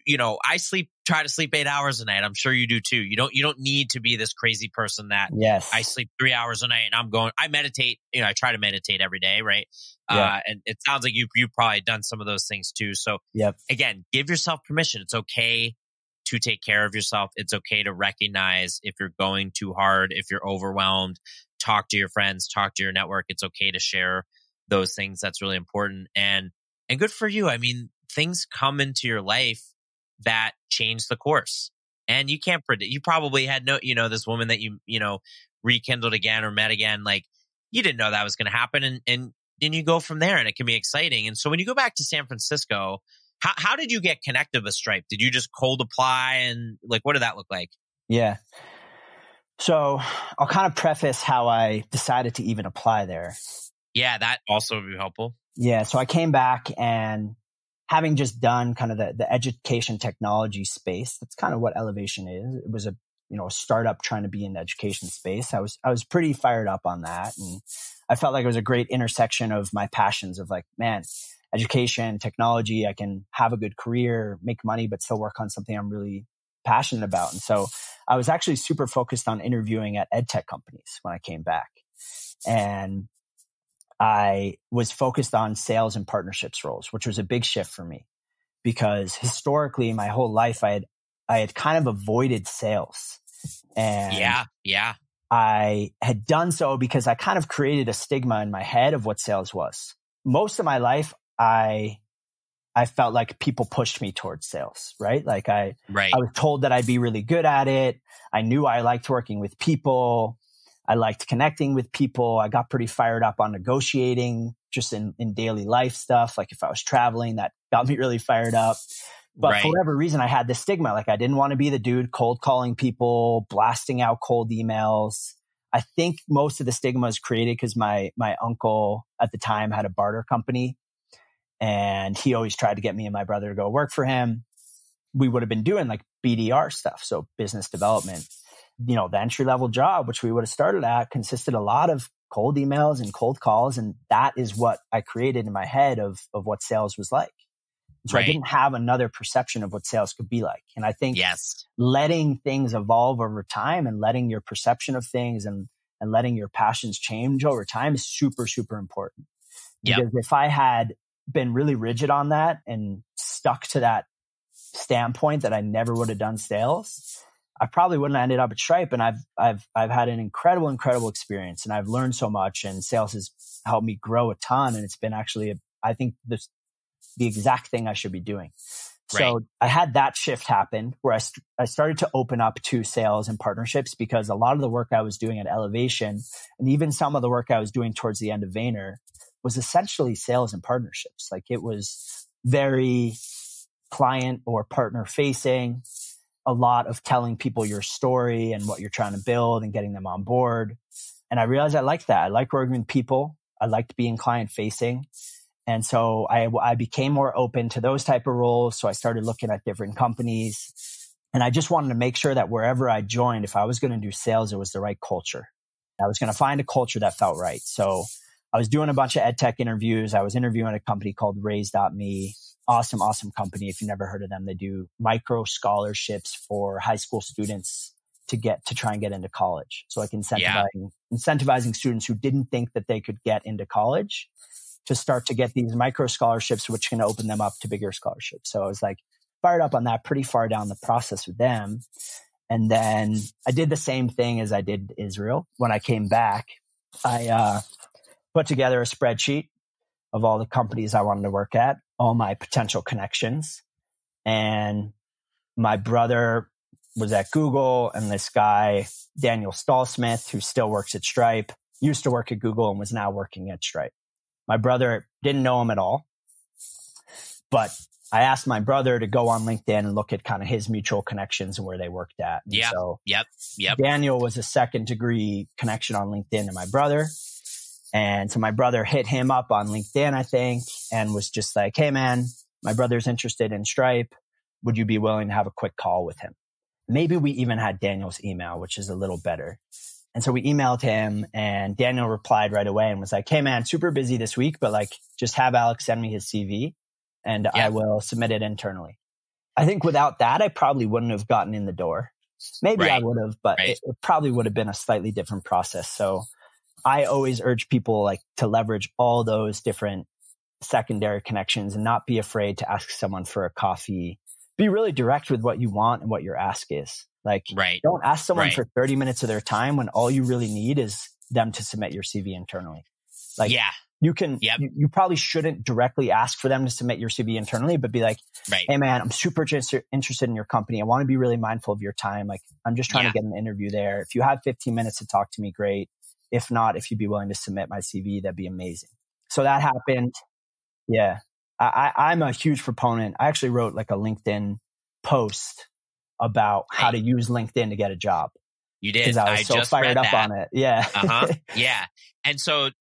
S2: you know, I sleep, try to sleep eight hours a night. I'm sure you do too. You don't, you don't need to be this crazy person that
S3: Yes.
S2: I sleep three hours a night and I'm going, I meditate, you know, I try to meditate every day, right?
S3: Yeah.
S2: Uh, and it sounds like you, you've probably done some of those things too. So
S3: Yep.
S2: again, give yourself permission. It's okay to take care of yourself. It's okay to recognize if you're going too hard, if you're overwhelmed, talk to your friends, talk to your network. It's okay to share those things. That's really important. And, and good for you. I mean, things come into your life that change the course and you can't predict, you probably had no, you know, this woman that you, you know, rekindled again or met again, like you didn't know that was going to happen. And, and then you go from there and it can be exciting. And so when you go back to San Francisco, how, how did you get connected with Stripe? Did you just cold apply and like, what did that look like?
S3: Yeah. So I'll kind of preface how I decided to even apply there.
S2: Yeah, that also would be helpful.
S3: Yeah. So I came back and having just done kind of the, the education technology space, that's kind of what Elevation is. It was a, you know, a startup trying to be in the education space. I was, I was pretty fired up on that. And I felt like it was a great intersection of my passions of like, man, education, technology, I can have a good career, make money, but still work on something I'm really passionate about. And so I was actually super focused on interviewing at ed tech companies when I came back. And I was focused on sales and partnerships roles, which was a big shift for me because historically my whole life I had I had kind of avoided sales. And
S2: yeah, yeah.
S3: I had done so because I kind of created a stigma in my head of what sales was. Most of my life I I felt like people pushed me towards sales, right? Like I
S2: Right.
S3: I was told that I'd be really good at it. I knew I liked working with people. I liked connecting with people. I got pretty fired up on negotiating just in, in daily life stuff. Like if I was traveling, that got me really fired up. But
S2: Right.
S3: for whatever reason, I had this stigma. Like I didn't want to be the dude cold calling people, blasting out cold emails. I think most of the stigma is created because my my uncle at the time had a barter company, and he always tried to get me and my brother to go work for him. We would have been doing like BDR stuff, so business development. You know, the entry level job, which we would have started at, consisted a lot of cold emails and cold calls, and that is what I created in my head of of what sales was like. So I didn't have another perception of what sales could be like, and I think
S2: yes.
S3: letting things evolve over time and letting your perception of things and and letting your passions change over time is super super important
S2: Yep.
S3: because if i had been really rigid on that and stuck to that standpoint that i never would have done sales i probably wouldn't have ended up at stripe and i've i've i've had an incredible incredible experience and i've learned so much and sales has helped me grow a ton and it's been actually a, i think this the exact thing i should be doing so
S2: Right.
S3: I had that shift happen where I, st- I started to open up to sales and partnerships because a lot of the work I was doing at Elevation and even some of the work I was doing towards the end of Vayner was essentially sales and partnerships. Like it was very client or partner facing, a lot of telling people your story and what you're trying to build and getting them on board. And I realized I liked that. I like working with people. I liked being client facing. And so I, I became more open to those type of roles. So I started looking at different companies and I just wanted to make sure that wherever I joined, if I was going to do sales, it was the right culture. I was going to find a culture that felt right. So I was doing a bunch of ed tech interviews. I was interviewing a company called Raise.me. Awesome, awesome company. If you've never heard of them, they do micro scholarships for high school students to get to try and get into college. So like incentivizing incentivizing students who didn't think that they could get into college to start to get these micro scholarships, which can open them up to bigger scholarships. So I was like fired up on that pretty far down the process with them. And then I did the same thing as I did Israel. When I came back, I uh, put together a spreadsheet of all the companies I wanted to work at, all my potential connections. And my brother was at Google, and this guy, Daniel Stallsmith, who still works at Stripe, used to work at Google and was now working at Stripe. My brother didn't know him at all, but I asked my brother to go on LinkedIn and look at kind of his mutual connections and where they worked at. And
S2: yeah.
S3: So
S2: yep. Yep.
S3: Daniel was a second degree connection on LinkedIn to my brother. And so my brother hit him up on LinkedIn, I think, and was just like, Hey man, my brother's interested in Stripe. Would you be willing to have a quick call with him? Maybe we even had Daniel's email, which is a little better. And so we emailed him and Daniel replied right away and was like, Hey man, super busy this week, but like just have Alex send me his CV and yeah. I will submit it internally. I think without that, I probably wouldn't have gotten in the door. Maybe right. I would have, but right. it, it probably would have been a slightly different process. So I always urge people like to leverage all those different secondary connections and not be afraid to ask someone for a coffee. Be really direct with what you want and what your ask is. Like,
S2: right.
S3: don't ask someone right. for 30 minutes of their time when all you really need is them to submit your CV internally. Like,
S2: yeah,
S3: you can, yep. you, you, probably shouldn't directly ask for them to submit your CV internally, but be like,
S2: right.
S3: Hey man, I'm super interested in your company. I want to be really mindful of your time. Like I'm just trying yeah. to get an interview there. If you have 15 minutes to talk to me, great. If not, if you'd be willing to submit my CV, that'd be amazing. So that happened. Yeah. I, I, I'm a huge proponent. I actually wrote like a LinkedIn post about how to use LinkedIn to get a job.
S2: You did.
S3: I was
S2: I
S3: so fired up
S2: that.
S3: on it. Yeah.
S2: uh-huh. Yeah. And so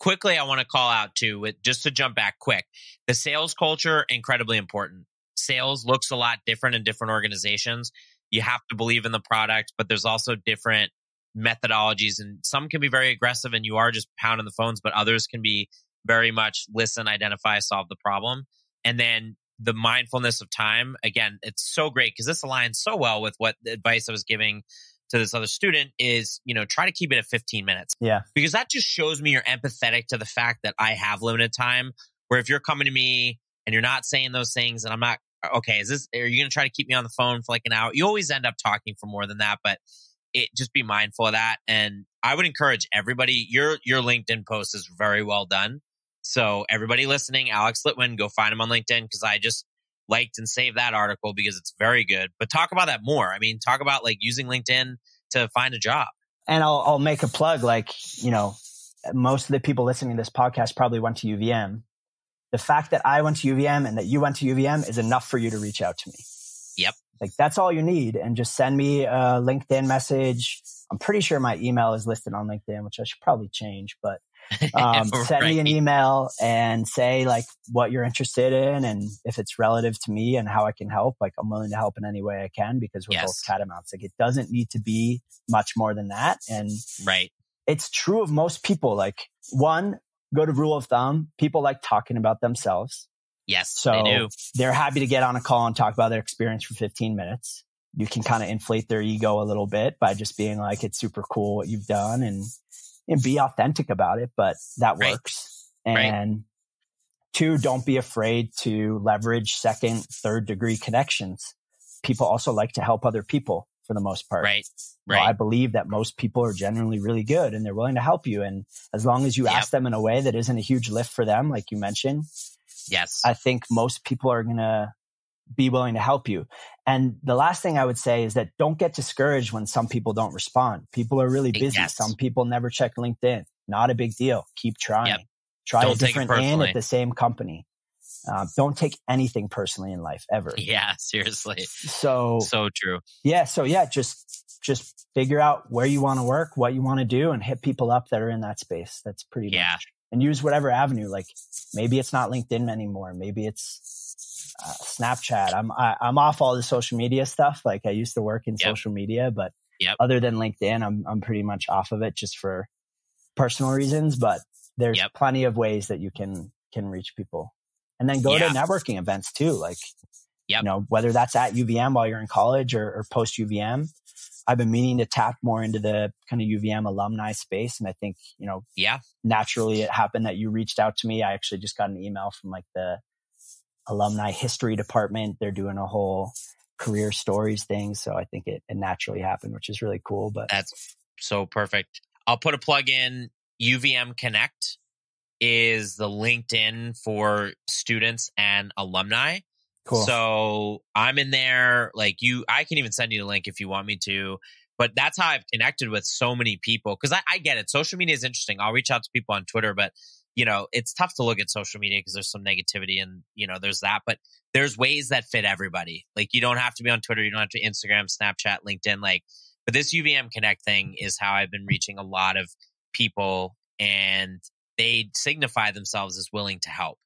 S2: quickly, I want to call out to with just to jump back quick. The sales culture incredibly important. Sales looks a lot different in different organizations. You have to believe in the product, but there's also different methodologies, and some can be very aggressive, and you are just pounding the phones, but others can be very much listen, identify, solve the problem, and then the mindfulness of time. Again, it's so great because this aligns so well with what the advice I was giving to this other student is, you know, try to keep it at 15 minutes.
S3: Yeah.
S2: Because that just shows me you're empathetic to the fact that I have limited time. Where if you're coming to me and you're not saying those things and I'm not, okay, is this, are you going to try to keep me on the phone for like an hour? You always end up talking for more than that, but it just be mindful of that. And I would encourage everybody, your, your LinkedIn post is very well done. So everybody listening, Alex Litwin, go find him on LinkedIn because I just liked and saved that article because it's very good. But talk about that more. I mean, talk about like using LinkedIn to find a job.
S3: And I'll, I'll make a plug. Like, you know, most of the people listening to this podcast probably went to UVM. The fact that I went to UVM and that you went to UVM is enough for you to reach out to me.
S2: Yep.
S3: Like that's all you need. And just send me a LinkedIn message. I'm pretty sure my email is listed on LinkedIn, which I should probably change, but um, right. send me an email and say like what you're interested in and if it's relative to me and how I can help. Like I'm willing to help in any way I can because we're yes. both catamounts. Like it doesn't need to be much more than that. And
S2: right,
S3: it's true of most people. Like one, go to rule of thumb. People like talking about themselves.
S2: Yes,
S3: so
S2: they
S3: they're happy to get on a call and talk about their experience for 15 minutes. You can kind of inflate their ego a little bit by just being like, it's super cool what you've done and and be authentic about it, but that right. works. And right. two, don't be afraid to leverage second, third degree connections. People also like to help other people for the most part.
S2: Right. Right.
S3: Well, I believe that most people are generally really good and they're willing to help you. And as long as you yep. ask them in a way that isn't a huge lift for them, like you mentioned,
S2: yes,
S3: I think most people are going to be willing to help you. And the last thing I would say is that don't get discouraged when some people don't respond. People are really busy. Yes. Some people never check LinkedIn. Not a big deal. Keep trying. Yep. Try don't a different in at the same company. Uh, don't take anything personally in life ever.
S2: Yeah, seriously.
S3: So
S2: so true.
S3: Yeah, so yeah, just just figure out where you want to work, what you want to do, and hit people up that are in that space. That's pretty
S2: yeah.
S3: much. And use whatever avenue. Like maybe it's not LinkedIn anymore. Maybe it's uh, Snapchat. I'm I, am i am off all the social media stuff. Like I used to work in yep. social media, but
S2: yep.
S3: other than LinkedIn, I'm I'm pretty much off of it just for personal reasons. But there's yep. plenty of ways that you can can reach people, and then go yeah. to networking events too. Like
S2: you
S3: know whether that's at UVM while you're in college or, or post UVM. I've been meaning to tap more into the kind of UVM alumni space. And I think, you know,
S2: yeah,
S3: naturally it happened that you reached out to me. I actually just got an email from like the alumni history department. They're doing a whole career stories thing. So I think it, it naturally happened, which is really cool. But
S2: that's so perfect. I'll put a plug in UVM Connect is the LinkedIn for students and alumni. Cool. So I'm in there. Like you, I can even send you the link if you want me to. But that's how I've connected with so many people because I, I get it. Social media is interesting. I'll reach out to people on Twitter, but you know, it's tough to look at social media because there's some negativity and, you know, there's that, but there's ways that fit everybody. Like you don't have to be on Twitter. You don't have to Instagram, Snapchat, LinkedIn. Like, but this UVM Connect thing is how I've been reaching a lot of people and they signify themselves as willing to help.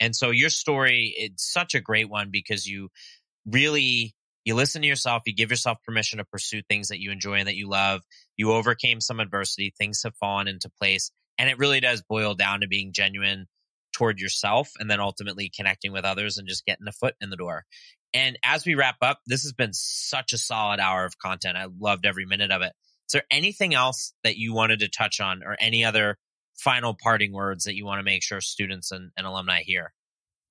S2: And so your story, it's such a great one because you really you listen to yourself, you give yourself permission to pursue things that you enjoy and that you love. You overcame some adversity, things have fallen into place. And it really does boil down to being genuine toward yourself and then ultimately connecting with others and just getting a foot in the door. And as we wrap up, this has been such a solid hour of content. I loved every minute of it. Is there anything else that you wanted to touch on or any other final parting words that you want to make sure students and, and alumni hear?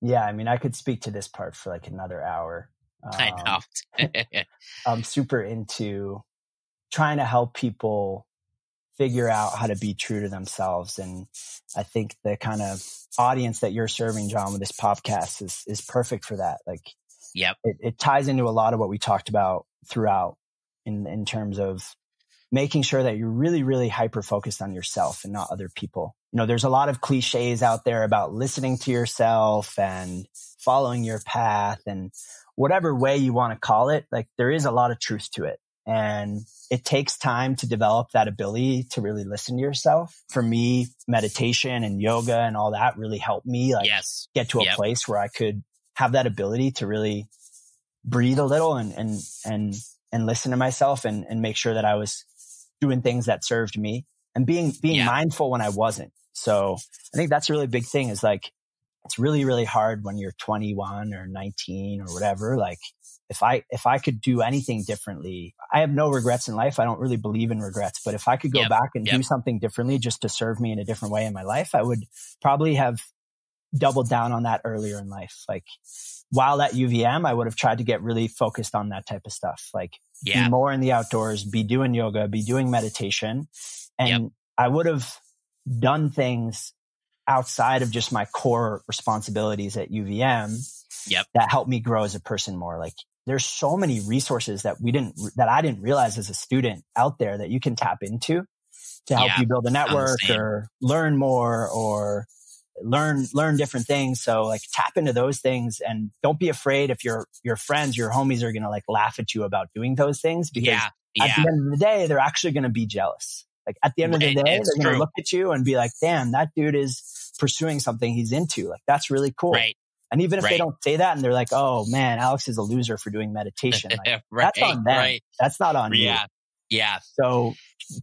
S3: Yeah, I mean, I could speak to this part for like another hour.
S2: Um, I know.
S3: I'm super into trying to help people figure out how to be true to themselves. And I think the kind of audience that you're serving, John, with this podcast is is perfect for that. Like,
S2: yep,
S3: it, it ties into a lot of what we talked about throughout in in terms of making sure that you're really, really hyper focused on yourself and not other people. You know, there's a lot of cliches out there about listening to yourself and following your path and whatever way you want to call it. Like there is a lot of truth to it. And it takes time to develop that ability to really listen to yourself. For me, meditation and yoga and all that really helped me like
S2: yes.
S3: get to a yep. place where I could have that ability to really breathe a little and, and, and, and listen to myself and, and make sure that I was doing things that served me and being being yeah. mindful when I wasn't. So I think that's a really big thing is like it's really really hard when you're 21 or 19 or whatever like if I if I could do anything differently, I have no regrets in life. I don't really believe in regrets, but if I could go yep. back and yep. do something differently just to serve me in a different way in my life, I would probably have doubled down on that earlier in life. Like while at UVM, I would have tried to get really focused on that type of stuff. Like yeah. be more in the outdoors, be doing yoga, be doing meditation. And yep. I would have done things outside of just my core responsibilities at UVM
S2: yep.
S3: that helped me grow as a person more. Like there's so many resources that we didn't, that I didn't realize as a student out there that you can tap into to help yeah, you build a network or learn more or learn learn different things. So like tap into those things and don't be afraid if your your friends your homies are going to like laugh at you about doing those things because
S2: yeah,
S3: yeah. at the end of the day they're actually going to be jealous. Like at the end of the day it's they're going to look at you and be like damn that dude is pursuing something he's into. Like that's really cool.
S2: Right.
S3: And even if right. they don't say that and they're like oh man alex is a loser for doing meditation like, right, that's on them. right. that's not on
S2: yeah.
S3: you
S2: yeah.
S3: So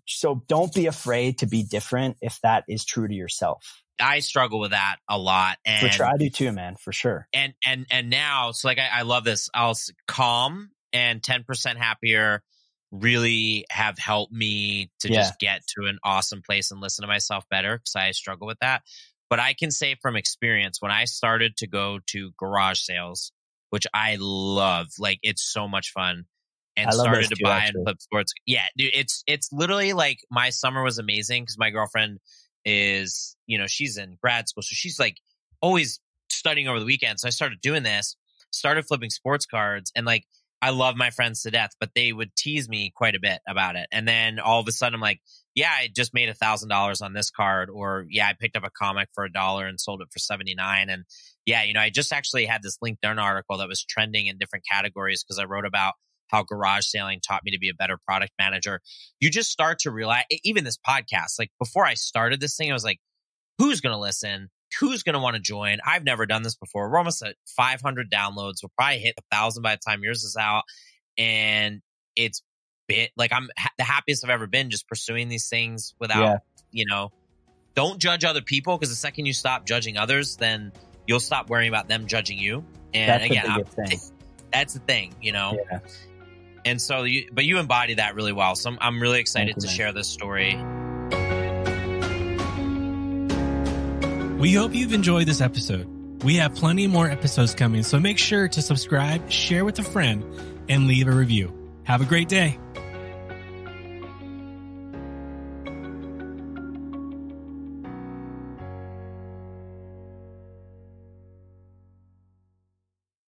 S3: so don't be afraid to be different if that is true to yourself
S2: I struggle with that a lot. And
S3: for sure, I do too, man, for sure.
S2: And and and now, so like I, I love this. I'll calm and ten percent happier really have helped me to yeah. just get to an awesome place and listen to myself better because I struggle with that. But I can say from experience, when I started to go to garage sales, which I love, like it's so much fun, and started to too, buy actually. and flip sports. Yeah, dude, it's it's literally like my summer was amazing because my girlfriend is, you know, she's in grad school. So she's like always studying over the weekend. So I started doing this, started flipping sports cards and like, I love my friends to death, but they would tease me quite a bit about it. And then all of a sudden I'm like, yeah, I just made a thousand dollars on this card, or yeah, I picked up a comic for a dollar and sold it for 79. And yeah, you know, I just actually had this LinkedIn article that was trending in different categories because I wrote about how garage sailing taught me to be a better product manager. You just start to realize, even this podcast, like before I started this thing, I was like, who's going to listen? Who's going to want to join? I've never done this before. We're almost at 500 downloads. We'll probably hit a thousand by the time yours is out. And it's been like, I'm ha- the happiest I've ever been just pursuing these things without, yeah. you know, don't judge other people because the second you stop judging others, then you'll stop worrying about them judging you. And
S3: that's
S2: again, that's the thing, you know. Yeah. And so, you, but you embody that really well. So I'm, I'm really excited to share this story.
S1: We hope you've enjoyed this episode. We have plenty more episodes coming, so make sure to subscribe, share with a friend, and leave a review. Have a great day.